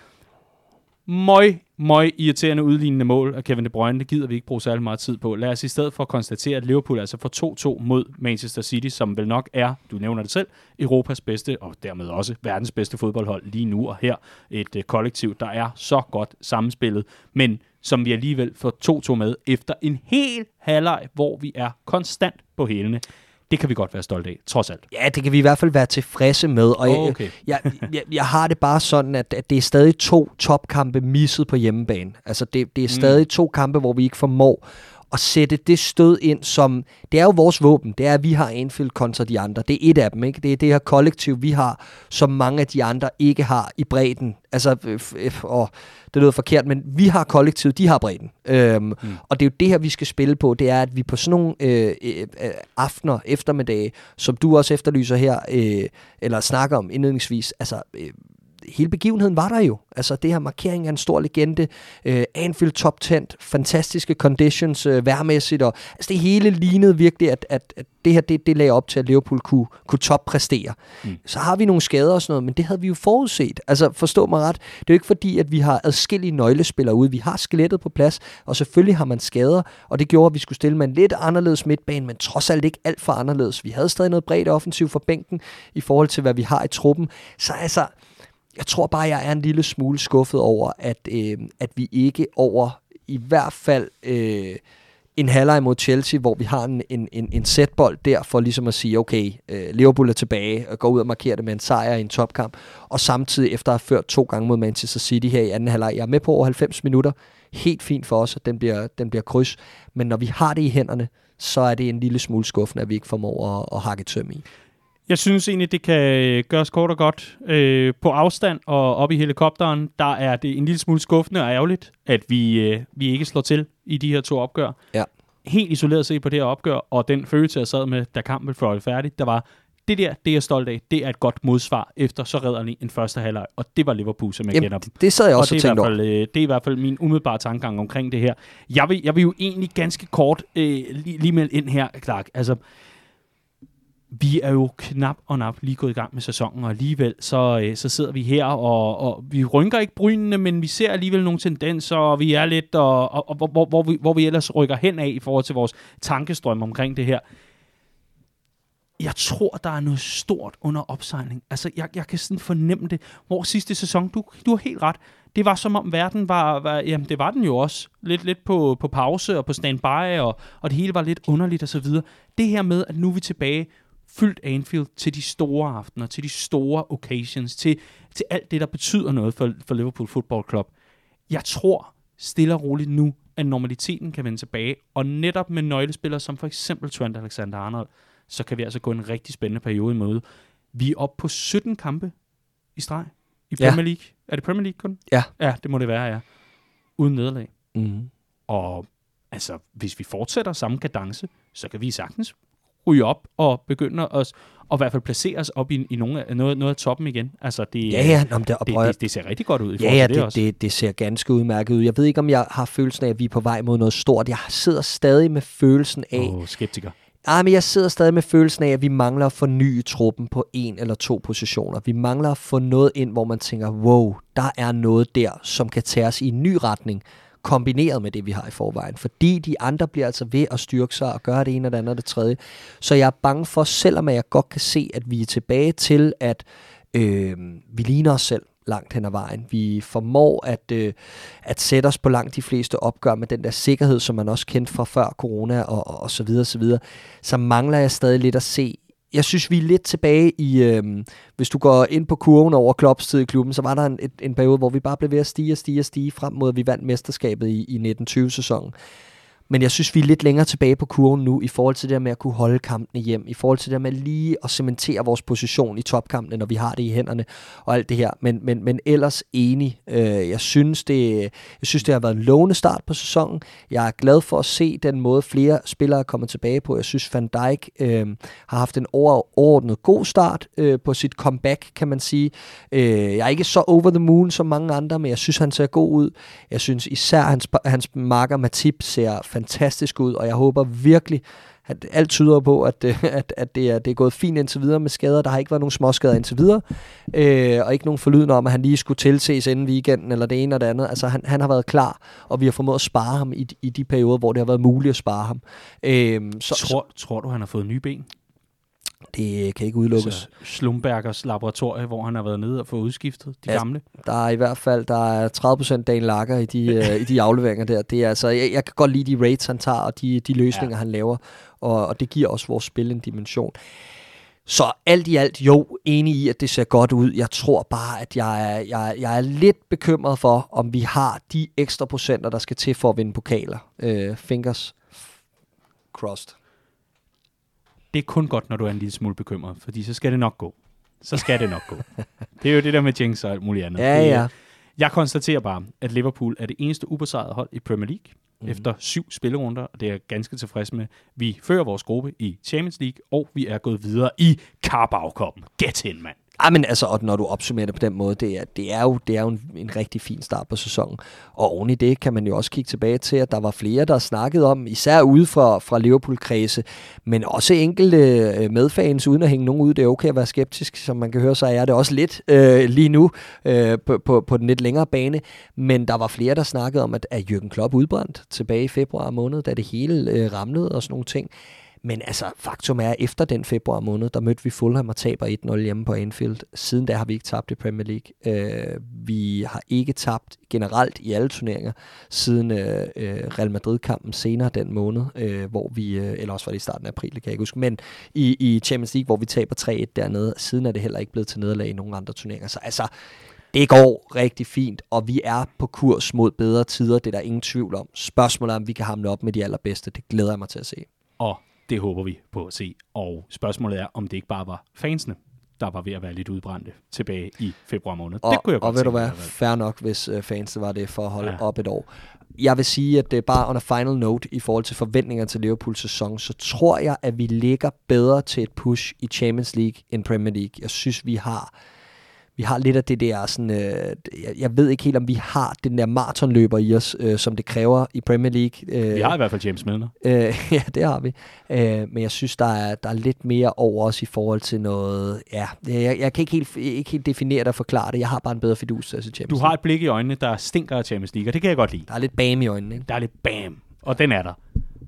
Møg, møg irriterende udlignende mål af Kevin De Bruyne. Det gider vi ikke bruge særlig meget tid på. Lad os i stedet for konstatere, at Liverpool altså får 2-2 mod Manchester City, som vel nok er, du nævner det selv, Europas bedste og dermed også verdens bedste fodboldhold lige nu og her. Et øh, kollektiv, der er så godt sammenspillet, men som vi alligevel får 2-2 med efter en hel halvleg, hvor vi er konstant på hælene. Det kan vi godt være stolte af, trods alt. Ja, det kan vi i hvert fald være tilfredse med. Og jeg, Okay. jeg, jeg, jeg har det bare sådan, at, at det er stadig to topkampe misset på hjemmebane. Altså, det, det er stadig to kampe, hvor vi ikke formår at sætte det stød ind, som... Det er jo vores våben. Det er, at vi har Anfield kontra de andre. Det er et af dem, ikke? Det er det her kollektiv, vi har, som mange af de andre ikke har i bredden. Altså, åh, det lyder forkert, men vi har kollektiv, de har bredden. Øhm, mm. Og det er jo det her, vi skal spille på. Det er, at vi på sådan nogle øh, øh, øh, aftener, eftermiddage, som du også efterlyser her, øh, eller snakker om indledningsvis, altså... Øh, hele begivenheden var der jo. Altså det her markering af en stor legende, øh, Anfield top 10, fantastiske conditions øh, værmæssigt, og altså det hele lignede virkelig, at, at, at det her, det, det lagde op til, at Liverpool kunne, kunne toppræstere. Mm. Så har vi nogle skader og sådan noget, men det havde vi jo forudset. Altså forstå mig ret, det er jo ikke fordi, at vi har adskillige nøglespillere ude. Vi har skelettet på plads, og selvfølgelig har man skader, og det gjorde, at vi skulle stille med en lidt anderledes midtbane, men trods alt ikke alt for anderledes. Vi havde stadig noget bredt offensiv for bænken i forhold til, hvad vi har i truppen. Så altså, jeg tror bare, jeg er en lille smule skuffet over, at, øh, at vi ikke over i hvert fald øh, en halvleg mod Chelsea, hvor vi har en, en, en, en sætbold der for ligesom at sige, okay, øh, Liverpool er tilbage og går ud og markerer det med en sejr i en topkamp, og samtidig efter at have ført to gange mod Manchester City her i anden halvleg, jeg er med på over 90 minutter, helt fint for os, at den bliver, den bliver kryds, men når vi har det i hænderne, så er det en lille smule skuffende, at vi ikke formår at, at hakke tøm i. Jeg synes egentlig, det kan øh, gøres kort og godt. Øh, på afstand og op i helikopteren, der er det en lille smule skuffende og ærgerligt, at vi, øh, vi ikke slår til i de her to opgør. Ja. Helt isoleret set på det her opgør, og den følelse, jeg sad med, da kampen var færdig, der var, det der, det er jeg stolt af, det er et godt modsvar efter så redderlig en første halvleg, og det var Liverpool, som jeg Jamen, kender dem. det sad jeg også og og det er, i tænkte hvert over. fald, øh, det er i hvert fald min umiddelbare tankegang omkring det her. Jeg vil, jeg vil jo egentlig ganske kort øh, lige, lige melde ind her, Clark. Altså, vi er jo knap og nap lige gået i gang med sæsonen, og alligevel så, øh, så sidder vi her, og, og vi rynker ikke brynene, men vi ser alligevel nogle tendenser, og vi er lidt, og, og, og hvor, hvor, hvor, vi, hvor vi ellers rykker hen af i forhold til vores tankestrøm omkring det her. Jeg tror, der er noget stort under opsejling. Altså, jeg, jeg kan sådan fornemme det. Hvor sidste sæson, du, du har helt ret, det var som om verden var, var jamen det var den jo også, lidt, lidt på, på pause og på standby, og, og det hele var lidt underligt og så videre. Det her med, at nu er vi tilbage fyldt Anfield til de store aftener, til de store occasions, til, til alt det, der betyder noget for, for Liverpool Football Club. Jeg tror stille og roligt nu, at normaliteten kan vende tilbage, og netop med nøglespillere som for eksempel Trent Alexander-Arnold, så kan vi altså gå en rigtig spændende periode i møde. Vi er oppe på 17 kampe i streg i Ja. Premier League. Er det Premier League kun? Ja. Ja, det må det være, ja. Uden nederlag. Mm. Og altså, hvis vi fortsætter samme kadence, så kan vi sagtens ryge op og begynde at, og i hvert fald placere os op i, i nogle af, noget, noget af toppen igen. Altså, det, Ja, ja, nå, det, det, det, det ser rigtig godt ud i Ja, forhold ja, til det, det, også. det, det ser ganske udmærket ud. Jeg ved ikke, om jeg har følelsen af, at vi er på vej mod noget stort. Jeg sidder stadig med følelsen af, Åh, skeptiker. Ah, men jeg sidder stadig med følelsen af, at vi mangler at forny truppen på en eller to positioner. Vi mangler at få noget ind, hvor man tænker, wow, der er noget der, som kan tage os i en ny retning, kombineret med det, vi har i forvejen. Fordi de andre bliver altså ved at styrke sig og gøre det ene og det andet og det tredje. Så jeg er bange for, selvom jeg godt kan se, at vi er tilbage til, at øh, vi ligner os selv langt hen ad vejen. Vi formår at, øh, at sætte os på langt de fleste opgør med den der sikkerhed, som man også kendte fra før corona og, og, og så videre, så videre. Så mangler jeg stadig lidt at se jeg synes, vi er lidt tilbage i, øh, hvis du går ind på kurven over Klopps tid i klubben, så var der en, en periode, hvor vi bare blev ved at stige og stige og stige frem mod, at vi vandt mesterskabet i, i 1920-sæsonen. Men jeg synes, vi er lidt længere tilbage på kurven nu, i forhold til det der med at kunne holde kampene hjem, i forhold til det der med lige at cementere vores position i topkampene, når vi har det i hænderne, og alt det her. Men, men, men ellers enig. Øh, jeg, synes, det, jeg synes, det har været en lovende start på sæsonen. Jeg er glad for at se den måde, flere spillere er kommet tilbage på. Jeg synes, Van Dijk øh, har haft en overordnet god start øh, på sit comeback, kan man sige. Øh, jeg er ikke så over the moon som mange andre, men jeg synes, han ser god ud. Jeg synes især, hans, hans marker Matip ser fantastisk fantastisk ud, og jeg håber virkelig, at alt tyder på, at, øh, [laughs] at, at det, er, det er gået fint indtil videre med skader. Der har ikke været nogen småskader indtil videre, øh, og ikke nogen forlydende om, at han lige skulle tilses inden weekenden, eller det ene eller det andet. Altså, han, han har været klar, og vi har formået at spare ham i, i de perioder, hvor det har været muligt at spare ham. Øh, så, tror, tror du, han har fået nye ben? Det kan ikke udelukkes. Så Slumbergers laboratorie, hvor han har været nede og fået udskiftet de ja, gamle. Der er i hvert fald der er 30% Dan Lager i de, uh, [laughs] i de afleveringer der. Det er altså, jeg, jeg kan godt lide de rates, han tager, og de, de løsninger, ja. han laver. Og, og det giver også vores spil en dimension. Så alt i alt, jo, enig i, at det ser godt ud. Jeg tror bare, at jeg er, jeg, jeg er lidt bekymret for, om vi har de ekstra procenter, der skal til for at vinde pokaler. Uh, fingers crossed det er kun godt, når du er en lille smule bekymret, fordi så skal det nok gå. Så skal det nok gå. Det er jo det der med Jinx og alt muligt andet. Ja, ja. Jeg konstaterer bare, at Liverpool er det eneste ubesejrede hold i Premier League mm. efter syv spillerunder, og det er jeg ganske tilfreds med. Vi fører vores gruppe i Champions League, og vi er gået videre i Carabao-koppen. Get in, mand. Ja, men altså, og når du opsummerer det på den måde, det er, det er jo, det er jo en, en rigtig fin start på sæsonen. Og oven i det kan man jo også kigge tilbage til, at der var flere, der snakkede om, især ude fra, fra Liverpool-kredse, men også enkelte øh, medfans, uden at hænge nogen ud. Det er okay at være skeptisk, som man kan høre, så er det også lidt øh, lige nu øh, på, på, på den lidt længere bane. Men der var flere, der snakkede om, at, at Jürgen Klopp udbrændt tilbage i februar måned, da det hele øh, ramlede og sådan nogle ting. Men altså, faktum er, at efter den februar måned, der mødte vi Fulham og taber 1-0 hjemme på Anfield. Siden da har vi ikke tabt i Premier League. Øh, vi har ikke tabt generelt i alle turneringer, siden øh, øh, Real Madrid-kampen senere den måned, øh, hvor vi, øh, eller også var det i starten af april, det kan jeg ikke huske, men i, i Champions League, hvor vi taber 3-1 dernede, siden er det heller ikke blevet til nederlag i nogen andre turneringer. Så altså, det går rigtig fint, og vi er på kurs mod bedre tider, det er der ingen tvivl om. Spørgsmålet er, om vi kan hamle op med de allerbedste, det glæder jeg mig til at se. Og det håber vi på at se. Og spørgsmålet er, om det ikke bare var fansene, der var ved at være lidt udbrændte tilbage i februar måned. Og, det kunne jeg godt Og ved du hvad, fair nok, hvis uh, fansene var det for at holde ja. op et år. Jeg vil sige, at det er bare a final note i forhold til forventninger til Liverpools sæson, så tror jeg, at vi ligger bedre til et push i Champions League end Premier League. Jeg synes, vi har vi har lidt af det der sådan, øh, jeg, jeg ved ikke helt, om vi har den der maratonløber i os, øh, som det kræver i Premier League. Øh, vi har i hvert fald James Milner. Øh, [laughs] ja, det har vi. Øh, men jeg synes, der er, der er lidt mere over os i forhold til noget, ja, jeg, jeg kan ikke helt, ikke helt definere det og forklare det. Jeg har bare en bedre fidus til Champions Du har et blik i øjnene, der stinker af Champions League, og det kan jeg godt lide. Der er lidt bam i øjnene, ikke? Der er lidt bam, og den er der.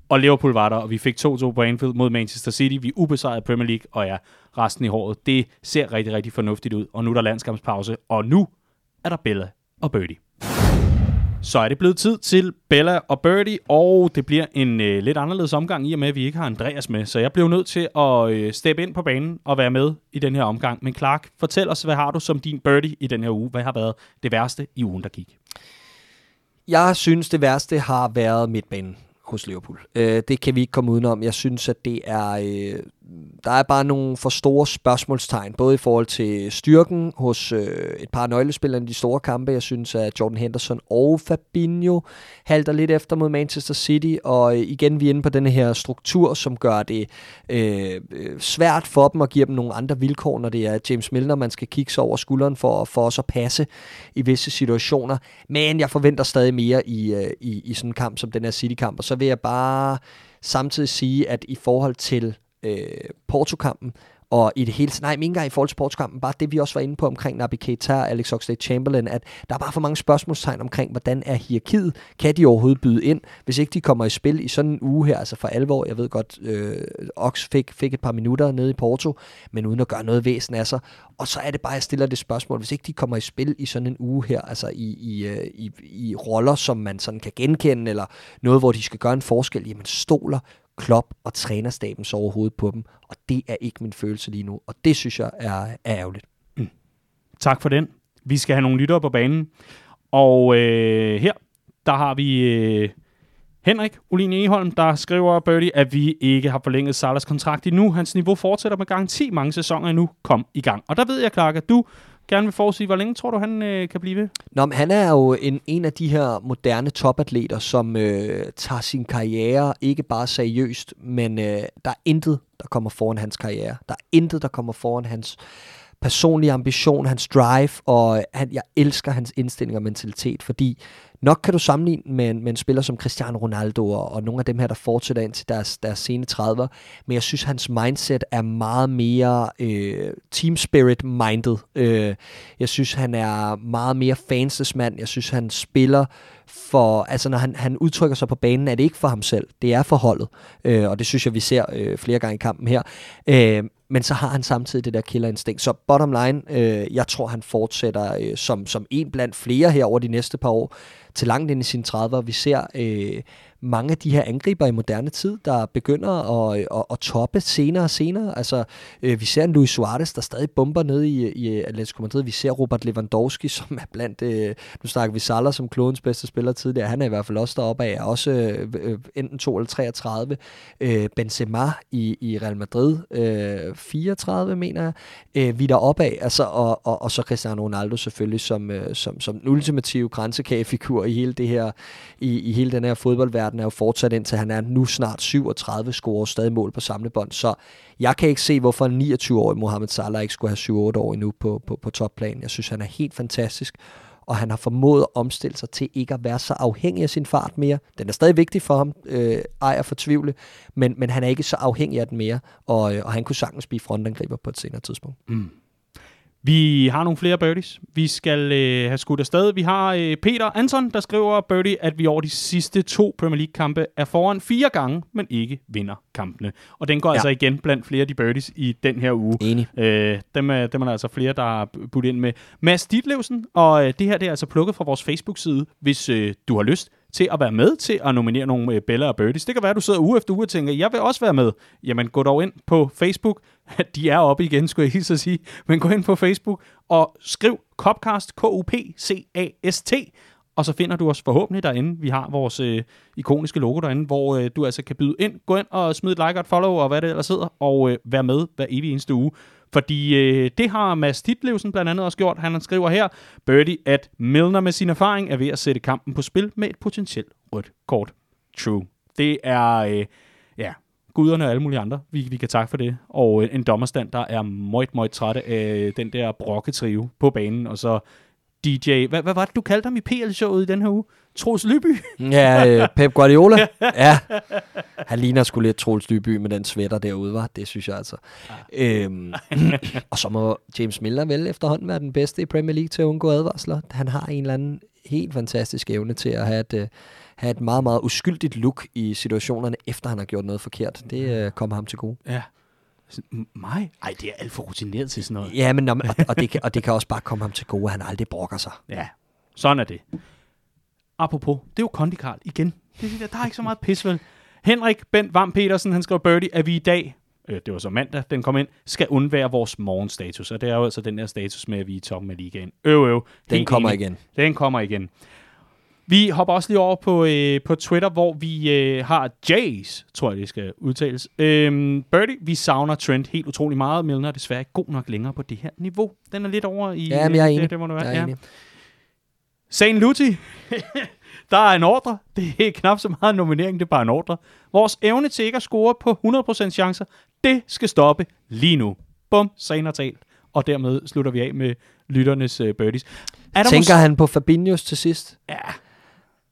Og Liverpool var der, og vi fik 2-2 på Anfield mod Manchester City. Vi er ubesejret Premier League, og ja, resten i håret. Det ser rigtig, rigtig fornuftigt ud. Og nu er der landskampspause, og nu er der Bella og Birdie. Så er det blevet tid til Bella og Birdie, og det bliver en øh, lidt anderledes omgang i og med, at vi ikke har Andreas med. Så jeg blev nødt til at øh, steppe ind på banen og være med i den her omgang. Men Clark, fortæl os, hvad har du som din Birdie i den her uge? Hvad har været det værste i ugen, der gik? Jeg synes, det værste har været midtbanen hos Liverpool. Øh, det kan vi ikke komme udenom. Jeg synes, at det er øh, der er bare nogle for store spørgsmålstegn, både i forhold til styrken hos øh, et par nøglespillere i de store kampe. Jeg synes, at Jordan Henderson og Fabinho halter lidt efter mod Manchester City, og øh, igen vi er inde på den her struktur, som gør det øh, øh, svært for dem at give dem nogle andre vilkår, når det er James Milner, man skal kigge sig over skulderen for, for os at passe i visse situationer. Men jeg forventer stadig mere i, øh, i, i sådan en kamp som den her City-kamp, og så vil jeg bare samtidig sige, at i forhold til øh, Porto-kampen, og i det hele nej, ikke engang i forhold til sportskampen, bare det vi også var inde på omkring Naby Keita og Alex Oxlade-Chamberlain, at der er bare for mange spørgsmålstegn omkring, hvordan er hierarkiet? Kan de overhovedet byde ind, hvis ikke de kommer i spil i sådan en uge her, altså for alvor? Jeg ved godt, øh, Ox fik, fik et par minutter nede i Porto, men uden at gøre noget væsen af sig. Og så er det bare, at jeg stiller det spørgsmål, hvis ikke de kommer i spil i sådan en uge her, altså i, i, øh, i, i roller, som man sådan kan genkende, eller noget, hvor de skal gøre en forskel, jamen stoler Klopp og trænerstaben trænerstabens overhovedet på dem, og det er ikke min følelse lige nu, og det synes jeg er, er ærgerligt. Mm. Tak for den. Vi skal have nogle lyttere på banen. Og øh, her, der har vi øh, Henrik Olin Eholm, der skriver Birdie, at vi ikke har forlænget Salas kontrakt endnu. Hans niveau fortsætter med garanti mange sæsoner endnu. Kom i gang. Og der ved jeg, Clark, at du gerne vil forudsige, hvor længe tror du, han øh, kan blive ved? Nå, men han er jo en, en af de her moderne topatleter, som øh, tager sin karriere ikke bare seriøst, men øh, der er intet, der kommer foran hans karriere. Der er intet, der kommer foran hans personlige ambition, hans drive, og øh, han, jeg elsker hans indstilling og mentalitet, fordi nok kan du sammenligne med en, med en spiller som Cristiano Ronaldo og, og nogle af dem her, der fortsætter ind til deres, deres sene 30'er, men jeg synes, hans mindset er meget mere øh, team spirit minded. Øh, jeg synes, han er meget mere fansesmand. Jeg synes, han spiller for, altså når han, han udtrykker sig på banen, er det ikke for ham selv, det er for holdet, øh, og det synes jeg, vi ser øh, flere gange i kampen her. Øh, men så har han samtidig det der killerinstinkt. Så bottom line, øh, jeg tror, han fortsætter øh, som, som en blandt flere her over de næste par år til langt ind i sine 30'er. Vi ser øh, mange af de her angriber i moderne tid, der begynder at, at, at toppe senere og senere. Altså, øh, vi ser en Luis Suarez, der stadig bomber ned i, i Atletico Madrid. Vi ser Robert Lewandowski, [laughs] som er blandt, øh, nu snakker vi Salah som klodens bedste spiller tidligere. Han er i hvert fald også deroppe af, er også øh, øh, enten 2 eller 33. Øh, Benzema i, i Real Madrid, øh, 34 mener jeg. Øh, vi er deroppe af, altså, og, og, og så Cristiano Ronaldo selvfølgelig som, øh, som, som den ultimative grænsekagefigur i hele det her, i, i hele den her fodboldverden er jo fortsat indtil han er nu snart 37, scorer stadig mål på samlebånd. Så jeg kan ikke se, hvorfor en 29-årig Mohamed Salah ikke skulle have 7-8 år endnu på, på, på topplan. Jeg synes, han er helt fantastisk og han har formået at omstille sig til ikke at være så afhængig af sin fart mere. Den er stadig vigtig for ham, øh, ej at fortvivle, men, men han er ikke så afhængig af den mere, og, øh, og han kunne sagtens blive frontangriber på et senere tidspunkt. Mm. Vi har nogle flere birdies. Vi skal øh, have skudt afsted. Vi har øh, Peter Anton, der skriver birdie, at vi over de sidste to Premier League-kampe er foran fire gange, men ikke vinder kampene. Og den går ja. altså igen blandt flere af de birdies i den her uge. Enig. Øh, dem, er, dem er der altså flere, der har budt ind med. Mads Ditlevsen, og øh, det her det er altså plukket fra vores Facebook-side, hvis øh, du har lyst til at være med til at nominere nogle øh, Bella og Birdies. Det kan være, at du sidder uge efter uge og tænker, jeg vil også være med. Jamen, gå dog ind på Facebook. [laughs] De er oppe igen, skulle jeg hilse at sige. Men gå ind på Facebook og skriv Copcast, K-U-P-C-A-S-T, og så finder du os forhåbentlig derinde. Vi har vores øh, ikoniske logo derinde, hvor øh, du altså kan byde ind. Gå ind og smid et like og et follow, og hvad det ellers sidder, og øh, vær med hver evig eneste uge. Fordi øh, det har Mads Ditlevsen blandt andet også gjort. Han skriver her, Birdie, at Milner med sin erfaring er ved at sætte kampen på spil med et potentielt rødt kort. True. Det er, øh, ja, guderne og alle mulige andre, vi, vi kan takke for det. Og øh, en dommerstand, der er meget, meget trætte af den der brokketrive på banen, og så DJ, hvad, hvad var det, du kaldte ham i PL-showet i den her uge? Troels Lyby? [laughs] ja, øh, Pep Guardiola. [laughs] ja. Han ligner sgu lidt Troels Lyby med den sweater derude, var. Det synes jeg altså. Ja. Øhm, [laughs] og så må James Miller vel efterhånden være den bedste i Premier League til at undgå advarsler. Han har en eller anden helt fantastisk evne til at have et, uh, have et meget, meget uskyldigt look i situationerne, efter han har gjort noget forkert. Det uh, kommer ham til gode. Ja. Mig? Ej, det er alt for rutineret til sådan noget. Ja, men, og, og, det kan, og det kan også bare komme ham til gode, at han aldrig brokker sig. Ja, sådan er det. Apropos, det er jo Kondi Karl igen. Det, det, der er ikke så meget pis, vel? Henrik Bent Vam Petersen, han skrev birdie, at vi i dag, øh, det var så mandag, den kom ind, skal undvære vores morgenstatus. Og det er jo altså den der status med, at vi er i toppen af ligaen. Øv, øv. Den kommer enig. igen. Den kommer igen. Vi hopper også lige over på, øh, på Twitter, hvor vi øh, har Jays, tror jeg det skal udtales. Øhm, Birdie, vi savner Trent helt utrolig meget. Milner er desværre ikke god nok længere på det her niveau. Den er lidt over i... Ja, men jeg er enig. Det, det må det være. Jeg er enig. Ja. Sane Luti, [laughs] der er en ordre. Det er knap så meget nominering, det er bare en ordre. Vores evne til ikke at score på 100% chancer, det skal stoppe lige nu. Bum, Sane har talt. Og dermed slutter vi af med lytternes uh, birdies. Er der Tænker han på Fabinhos til sidst? Ja.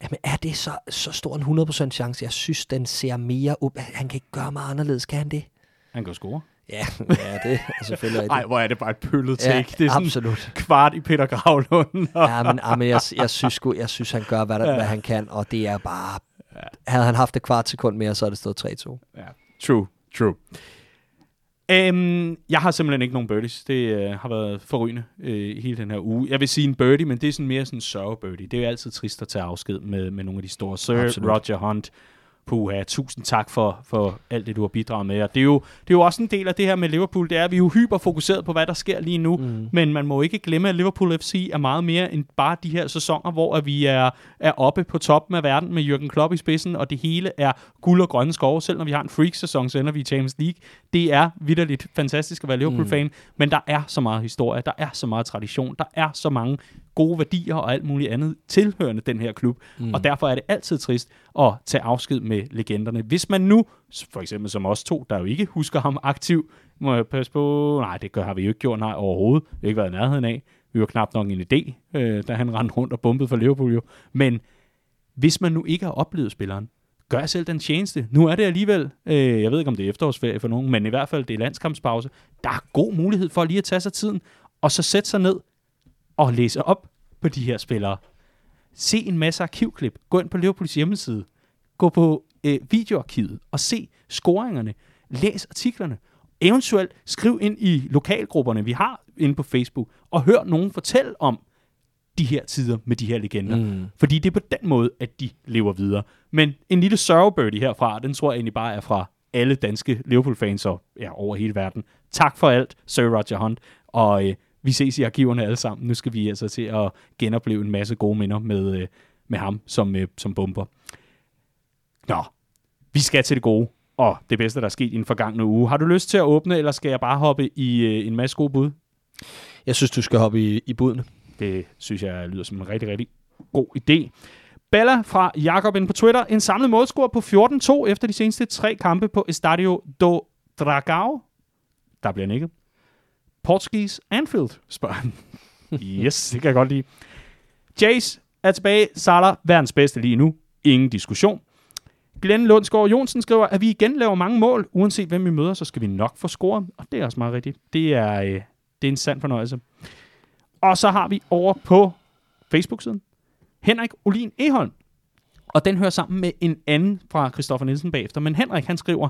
Jamen, er det så, så stor en 100% chance? Jeg synes, den ser mere op. Han kan ikke gøre meget anderledes, kan han det? Han kan score. Ja, [laughs] ja det er selvfølgelig rigtigt. Ej, hvor er det bare et pøllet take. Ja, det er sådan absolut. kvart i Peter Gravlund. ja, men, ja, men jeg, jeg, synes, jeg synes, han gør, hvad, der, ja. hvad han kan, og det er bare... Ja. Havde han haft et kvart sekund mere, så er det stået 3-2. Ja, true, true. Um, jeg har simpelthen ikke nogen birdies. Det uh, har været forrygende uh, hele den her uge. Jeg vil sige en birdie, men det er sådan mere sådan en sørge birdie. Det er jo altid trist at tage afsked med, med nogle af de store. Sir, Absolut. Roger Hunt, Puha, tusind tak for, for alt det, du har bidraget med. Og det er, jo, det er jo også en del af det her med Liverpool, det er, at vi er jo hyperfokuseret på, hvad der sker lige nu, mm. men man må ikke glemme, at Liverpool FC er meget mere end bare de her sæsoner, hvor vi er, er oppe på toppen af verden med Jürgen Klopp i spidsen, og det hele er guld og grønne skove. Selv når vi har en freak-sæson, så ender vi i Champions League. Det er vidderligt fantastisk at være Liverpool-fan, mm. men der er så meget historie, der er så meget tradition, der er så mange gode værdier og alt muligt andet tilhørende den her klub. Mm. Og derfor er det altid trist at tage afsked med legenderne. Hvis man nu, for eksempel som os to, der jo ikke husker ham aktiv, må jeg passe på, nej, det gør, har vi jo ikke gjort, nej, overhovedet. Vi har ikke været i nærheden af. Vi var knap nok en idé, øh, da han rendte rundt og bumpede for Liverpool jo. Men hvis man nu ikke har oplevet spilleren, gør selv den tjeneste. Nu er det alligevel, øh, jeg ved ikke om det er efterårsferie for nogen, men i hvert fald det er landskampspause. Der er god mulighed for lige at tage sig tiden, og så sætte sig ned og læse op på de her spillere. Se en masse arkivklip. Gå ind på Liverpools hjemmeside. Gå på øh, videoarkivet og se scoringerne. Læs artiklerne. Eventuelt skriv ind i lokalgrupperne, vi har inde på Facebook, og hør nogen fortælle om de her tider med de her legender. Mm. Fordi det er på den måde, at de lever videre. Men en lille sørgebirdie herfra, den tror jeg egentlig bare er fra alle danske Liverpool-fans og ja, over hele verden. Tak for alt, Sir Roger Hunt. Og øh, vi ses i arkiverne alle sammen. Nu skal vi altså til at genopleve en masse gode minder med, øh, med ham som, øh, som bomber. Nå, vi skal til det gode, og det bedste, der er sket i den forgangne uge. Har du lyst til at åbne, eller skal jeg bare hoppe i øh, en masse gode bud? Jeg synes, du skal hoppe i, i budene. Det synes jeg lyder som en rigtig, rigtig god idé. Bella fra Jakob på Twitter. En samlet målscore på 14-2 efter de seneste tre kampe på Estadio do Dragao. Der bliver nikket. Portuguese Anfield, spørger han. [laughs] yes, det kan jeg godt lide. Jace er tilbage. Salah, verdens bedste lige nu. Ingen diskussion. Glenn Lundsgaard Jonsen skriver, at vi igen laver mange mål. Uanset hvem vi møder, så skal vi nok få scoret. Og det er også meget rigtigt. Det er, øh, det er en sand fornøjelse. Og så har vi over på Facebook-siden Henrik Olin Eholm. Og den hører sammen med en anden fra Christoffer Nielsen bagefter. Men Henrik, han skriver,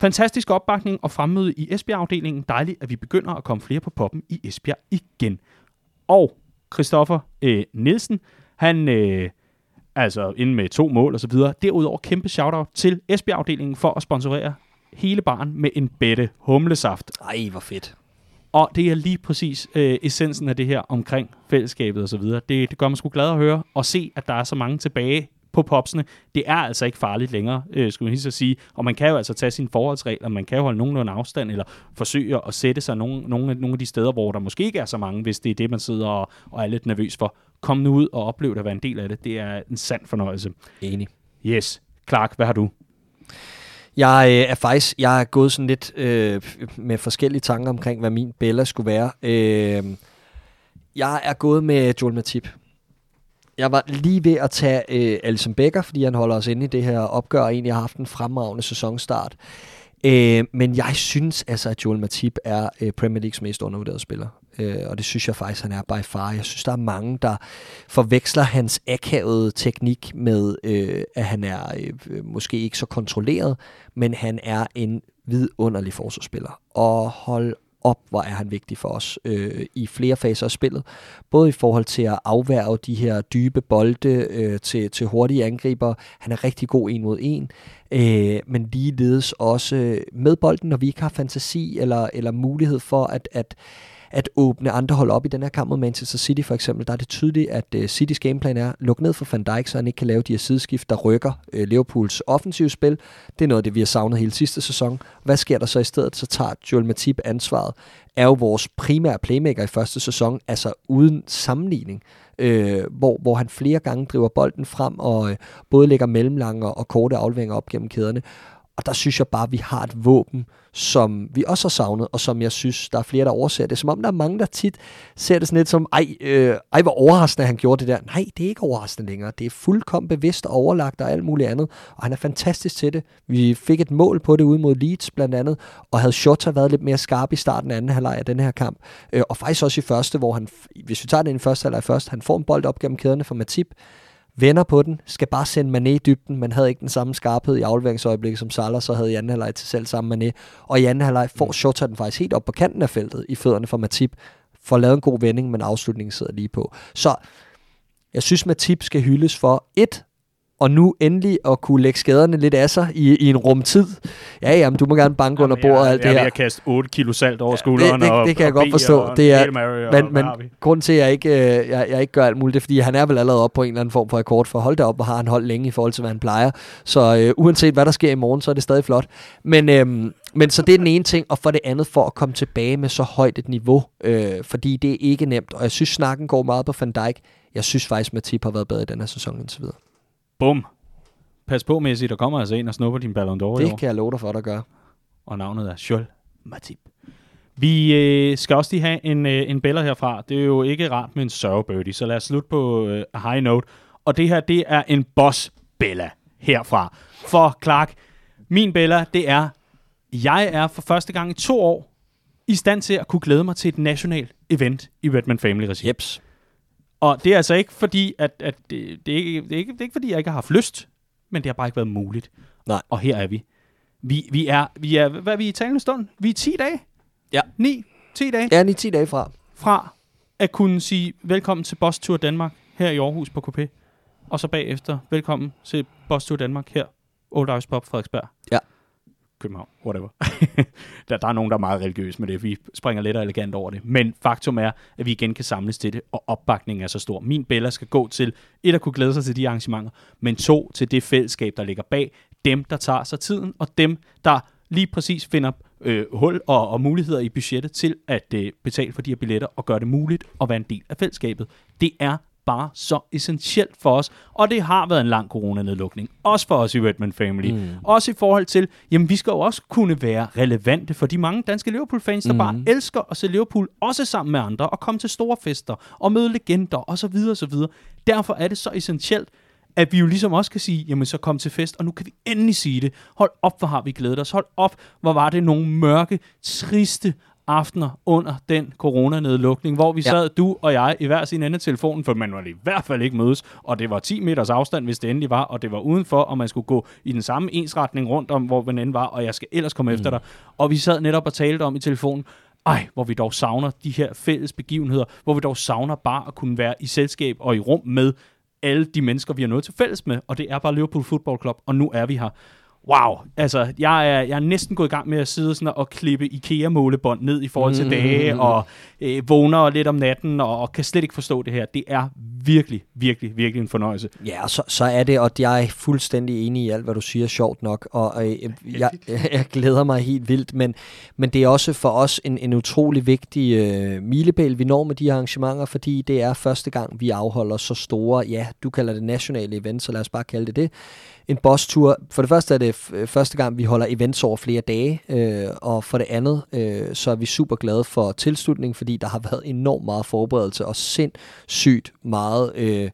Fantastisk opbakning og fremmøde i Esbjerg-afdelingen. Dejligt, at vi begynder at komme flere på poppen i Esbjerg igen. Og Christoffer øh, Nielsen, han øh, altså inde med to mål og så videre. Derudover kæmpe shoutout til Esbjerg-afdelingen for at sponsorere hele barn med en bette humlesaft. Ej, hvor fedt. Og det er lige præcis øh, essensen af det her omkring fællesskabet og så videre. Det, det gør mig sgu glad at høre og se, at der er så mange tilbage på popsene. Det er altså ikke farligt længere, øh, skulle man lige så sige. Og man kan jo altså tage sine forholdsregler, man kan jo holde nogenlunde afstand, eller forsøge at sætte sig nogle, nogle, nogle af de steder, hvor der måske ikke er så mange, hvis det er det, man sidder og, og er lidt nervøs for. Kom nu ud og oplev det at være en del af det. Det er en sand fornøjelse. Enig. Yes. Clark, hvad har du? Jeg øh, er faktisk jeg er gået sådan lidt øh, med forskellige tanker omkring, hvad min Bella skulle være. Øh, jeg er gået med Joel Matip. Jeg var lige ved at tage øh, Alison Becker, fordi han holder os inde i det her opgør, og egentlig har haft en fremragende sæsonstart. Øh, men jeg synes altså, at Joel Matip er øh, Premier Leagues mest undervurderede spiller. Øh, og det synes jeg faktisk, han er by far. Jeg synes, der er mange, der forveksler hans akavede teknik med, øh, at han er øh, måske ikke så kontrolleret, men han er en vidunderlig forsvarsspiller. Og hold op, hvor er han vigtig for os øh, i flere faser af spillet. Både i forhold til at afværge de her dybe bolde øh, til, til hurtige angriber. Han er rigtig god en mod en. Øh, men ligeledes også med bolden, når vi ikke har fantasi eller, eller mulighed for at, at at åbne andre hold op i den her kamp mod Manchester City for eksempel, der er det tydeligt, at øh, Citys gameplan er, luk ned for Van Dijk, så han ikke kan lave de her sideskift, der rykker øh, Liverpools offensive spil. Det er noget af det, vi har savnet hele sidste sæson. Hvad sker der så i stedet? Så tager Joel Matip ansvaret. Er jo vores primære playmaker i første sæson, altså uden sammenligning. Øh, hvor, hvor han flere gange driver bolden frem og øh, både lægger mellemlange og korte afleveringer op gennem kæderne. Og der synes jeg bare, at vi har et våben, som vi også har savnet, og som jeg synes, der er flere, der overser det. Som om der er mange, der tit ser det sådan lidt som, ej, øh, ej hvor overraskende han gjorde det der. Nej, det er ikke overraskende længere. Det er fuldkommen bevidst og overlagt og alt muligt andet. Og han er fantastisk til det. Vi fik et mål på det ude mod Leeds blandt andet, og havde Shota været lidt mere skarp i starten af anden halvleg af den her kamp. Øh, og faktisk også i første, hvor han, hvis vi tager det i første halvleg først, han får en bold op gennem kæderne for Matip, vender på den, skal bare sende Mané i dybden, men havde ikke den samme skarphed i afleveringsøjeblikket som Salah, så havde i anden halvleg til selv samme Mané. Og i anden halvleg får mm. Shota den faktisk helt op på kanten af feltet i fødderne for Matip, får lavet en god vending, men afslutningen sidder lige på. Så jeg synes, Matip skal hyldes for et, og nu endelig at kunne lægge skaderne lidt af sig i, i en rumtid. Ja, jamen, du må gerne banke under bordet og alt jeg, det her. Jeg vil kast 8 kilo salt over skulderen. det, det, og, det kan jeg og godt B forstå. Og Det er, og men, men grund til, at jeg ikke, øh, jeg, jeg ikke gør alt muligt, det er, fordi han er vel allerede oppe på en eller anden form for akkord, for hold da op, hvor har han holdt længe i forhold til, hvad han plejer. Så øh, uanset hvad der sker i morgen, så er det stadig flot. Men, øh, men så det er den ene ting, og for det andet for at komme tilbage med så højt et niveau, øh, fordi det er ikke nemt, og jeg synes, snakken går meget på Van Dijk. Jeg synes faktisk, Matip har været bedre i den her sæson indtil videre. Bum. Pas på, Messi, der kommer altså ind og snupper din Ballon d'Or i Det år. kan jeg love dig for, der gør. Og navnet er Scholl Matip. Vi øh, skal også lige have en, øh, en bæller herfra. Det er jo ikke rart med en sørgebirdie, så lad os slutte på øh, high note. Og det her, det er en boss Bella herfra. For Clark, min Bella, det er, jeg er for første gang i to år i stand til at kunne glæde mig til et nationalt event i Redman Family Regi. Jeps. Og det er altså ikke fordi, at, at det, det, er ikke, det, er ikke, det er ikke fordi, jeg ikke har haft lyst, men det har bare ikke været muligt. Nej. Og her er vi. Vi, vi er, vi er, hvad er vi i talende stund? Vi er 10 dage? Ja. 9, 10 dage Jeg er 10 dage fra. fra at kunne sige velkommen til Boss Tour Danmark her i Aarhus på KP. Og så bagefter velkommen til Boss Tour Danmark her, Old Ice Pop Frederiksberg. Ja. København, whatever. [laughs] der, der er nogen, der er meget religiøse med det. Vi springer lidt og elegant over det. Men faktum er, at vi igen kan samles til det, og opbakningen er så stor. Min Bella skal gå til et at kunne glæde sig til de arrangementer, men to til det fællesskab, der ligger bag. Dem, der tager sig tiden, og dem, der lige præcis finder øh, hul og, og muligheder i budgettet til at øh, betale for de her billetter og gøre det muligt at være en del af fællesskabet. Det er bare så essentielt for os, og det har været en lang coronanedlukning, også for os i Redman Family. Mm. Også i forhold til, jamen vi skal jo også kunne være relevante for de mange danske Liverpool-fans, der mm. bare elsker at se Liverpool, også sammen med andre, og komme til store fester, og møde legender, osv. osv. Derfor er det så essentielt, at vi jo ligesom også kan sige, jamen så kom til fest, og nu kan vi endelig sige det. Hold op, hvor har vi glædet os. Hold op, hvor var det nogle mørke, triste aftener under den coronanedlukning, hvor vi Ja. sad, du og jeg, i hver sin ende af telefonen, for man måtte i hvert fald ikke mødes, og det var 10 meters afstand, hvis det endelig var, og det var udenfor, og man skulle gå i den samme ensretning rundt om, hvor man end var, og jeg skal ellers komme mm. efter dig. Og vi sad netop og talte om i telefonen, ej, hvor vi dog savner de her fælles begivenheder, hvor vi dog savner bare at kunne være i selskab og i rum med alle de mennesker, vi har noget til fælles med, og det er bare Liverpool Football Club, og nu er vi her. Wow, altså jeg er, jeg er næsten gået i gang med at sidde sådan og klippe IKEA-målebånd ned i forhold til dage, og øh, vågner lidt om natten, og, og kan slet ikke forstå det her. Det er virkelig, virkelig, virkelig en fornøjelse. Ja, og så, så er det, og jeg er fuldstændig enig i alt, hvad du siger, sjovt nok, og øh, jeg, jeg glæder mig helt vildt, men, men det er også for os en, en utrolig vigtig øh, milepæl, vi når med de her arrangementer, fordi det er første gang, vi afholder så store, ja, du kalder det nationale event, så lad os bare kalde det det, en bosstur. For det første er det øh, første gang, vi holder events over flere dage, øh, og for det andet, øh, så er vi super glade for tilslutning, fordi der har været enormt meget forberedelse og sindssygt meget, øh,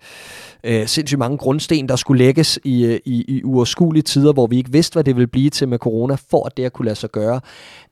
øh, sindssygt mange grundsten, der skulle lægges i, øh, i, i uoverskuelige tider, hvor vi ikke vidste, hvad det ville blive til med corona, for at det at kunne lade sig gøre.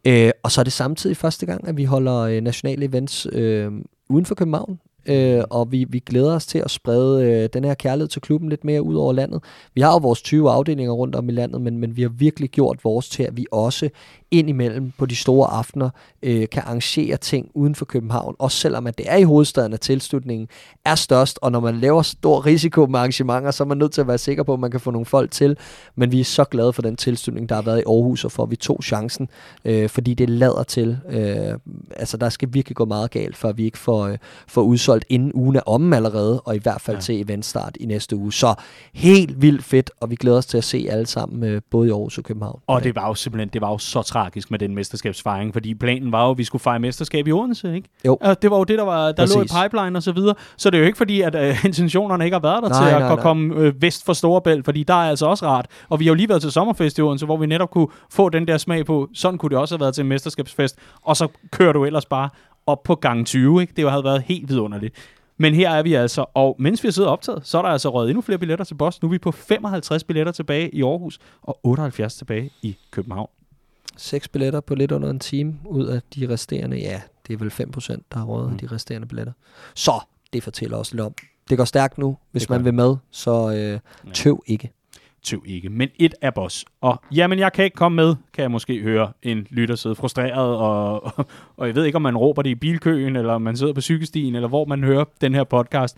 Øh, og så er det samtidig første gang, at vi holder øh, nationale events øh, uden for København. Øh, og vi, vi glæder os til at sprede øh, den her kærlighed til klubben lidt mere ud over landet. Vi har jo vores 20 afdelinger rundt om i landet, men, men vi har virkelig gjort vores til, at vi også indimellem på de store aftener øh, kan arrangere ting uden for København. Også selvom at det er i hovedstaden, at tilslutningen er størst, og når man laver stor risiko med arrangementer, så er man nødt til at være sikker på, at man kan få nogle folk til. Men vi er så glade for den tilslutning, der har været i Aarhus, og for at vi tog chancen, øh, fordi det lader til. Øh, altså, der skal virkelig gå meget galt, for at vi ikke får, øh, får udsolgt inden ugen er omme allerede, og i hvert fald ja. Til eventstart i næste uge. Så helt vildt fedt, og vi glæder os til at se alle sammen, øh, både i Aarhus og København. Og det var jo simpelthen, det var jo så tragisk med den mesterskabsfejring, fordi planen var jo, at vi skulle fejre mesterskab i Odense, ikke? Jo. Og det var jo det, der, var, der lå i pipeline og så videre. Så det er jo ikke fordi, at øh, [laughs] intentionerne ikke har været der Nej, til at nej, nej. komme øh, vest for Storebælt, fordi der er altså også rart. Og vi har jo lige været til sommerfest i Odense, hvor vi netop kunne få den der smag på, sådan kunne det også have været til en mesterskabsfest, og så kører du ellers bare op på gang 20, ikke? Det havde været helt vidunderligt. Men her er vi altså, og mens vi og optaget, så er der altså røget endnu flere billetter til Boss. Nu er vi på 55 billetter tilbage i Aarhus, og 78 tilbage i København. Seks billetter på lidt under en time ud af de resterende, ja, det er vel 5%, der har råd af Mm. de resterende billetter. Så det fortæller os lidt om. Det går stærkt nu. Hvis Det man vil med, så øh, tøv ikke. tøv ikke, men et er boss. Og jamen, jeg kan ikke komme med, kan jeg måske høre en lytter sidde frustreret, og, og, og jeg ved ikke, om man råber det i bilkøen, eller om man sidder på cykelstien, eller hvor man hører den her podcast.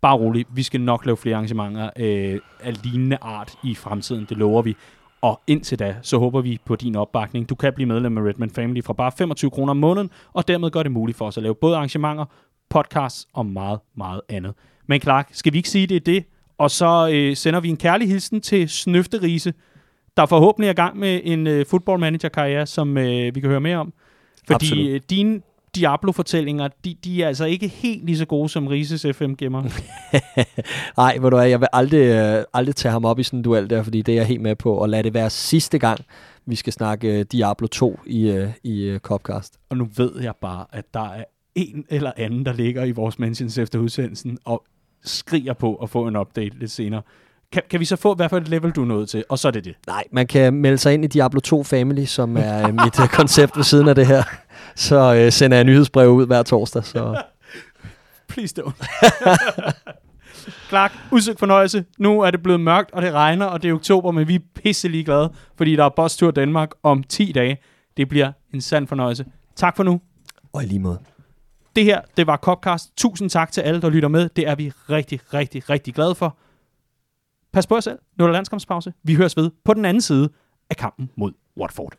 bare rolig, vi skal nok lave flere arrangementer øh, af lignende art i fremtiden, det lover vi. Og indtil da, så håber vi på din opbakning. Du kan blive medlem af Redman Family fra bare 25 kroner om måneden, og dermed gør det muligt for os at lave både arrangementer, podcasts og meget, meget andet. Men Clark, skal vi ikke sige, det er det? Og så øh, sender vi en kærlig hilsen til Snøfterise, der forhåbentlig er i gang med en øh, football manager-karriere, som øh, vi kan høre mere om. Fordi øh, dine Diablo-fortællinger, de, de er altså ikke helt lige så gode som Rises FM gemmer. [laughs] Nej, hvor du er, jeg vil aldrig, øh, aldrig tage ham op i sådan en duel der, fordi det er jeg helt med på. Og lad det være sidste gang, vi skal snakke øh, Diablo 2 i, øh, i øh, Copcast. Og nu ved jeg bare, at der er en eller anden, der ligger i vores mentions efter udsendelsen og skriger på at få en update lidt senere. Kan, kan vi så få i hvert fald et level, du er nået til? Og så er det det. Nej, man kan melde sig ind i Diablo 2 Family, som er mit øh, koncept ved siden af det her. Så øh, sender jeg nyhedsbrev ud hver torsdag. Så [laughs] Please don't. [laughs] Clark, udsøgt fornøjelse. Nu er det blevet mørkt, og det regner, og det er oktober, men vi er pisselig glade, fordi der er Boss Tour Danmark om 10 dage. Det bliver en sand fornøjelse. Tak for nu. og i lige måde. Det her, det var Copcast. Tusind tak til alle, der lytter med. Det er vi rigtig, rigtig, rigtig glade for. Pas på jer selv. Nu er der landskampspause. Vi høres ved på den anden side af kampen mod Watford.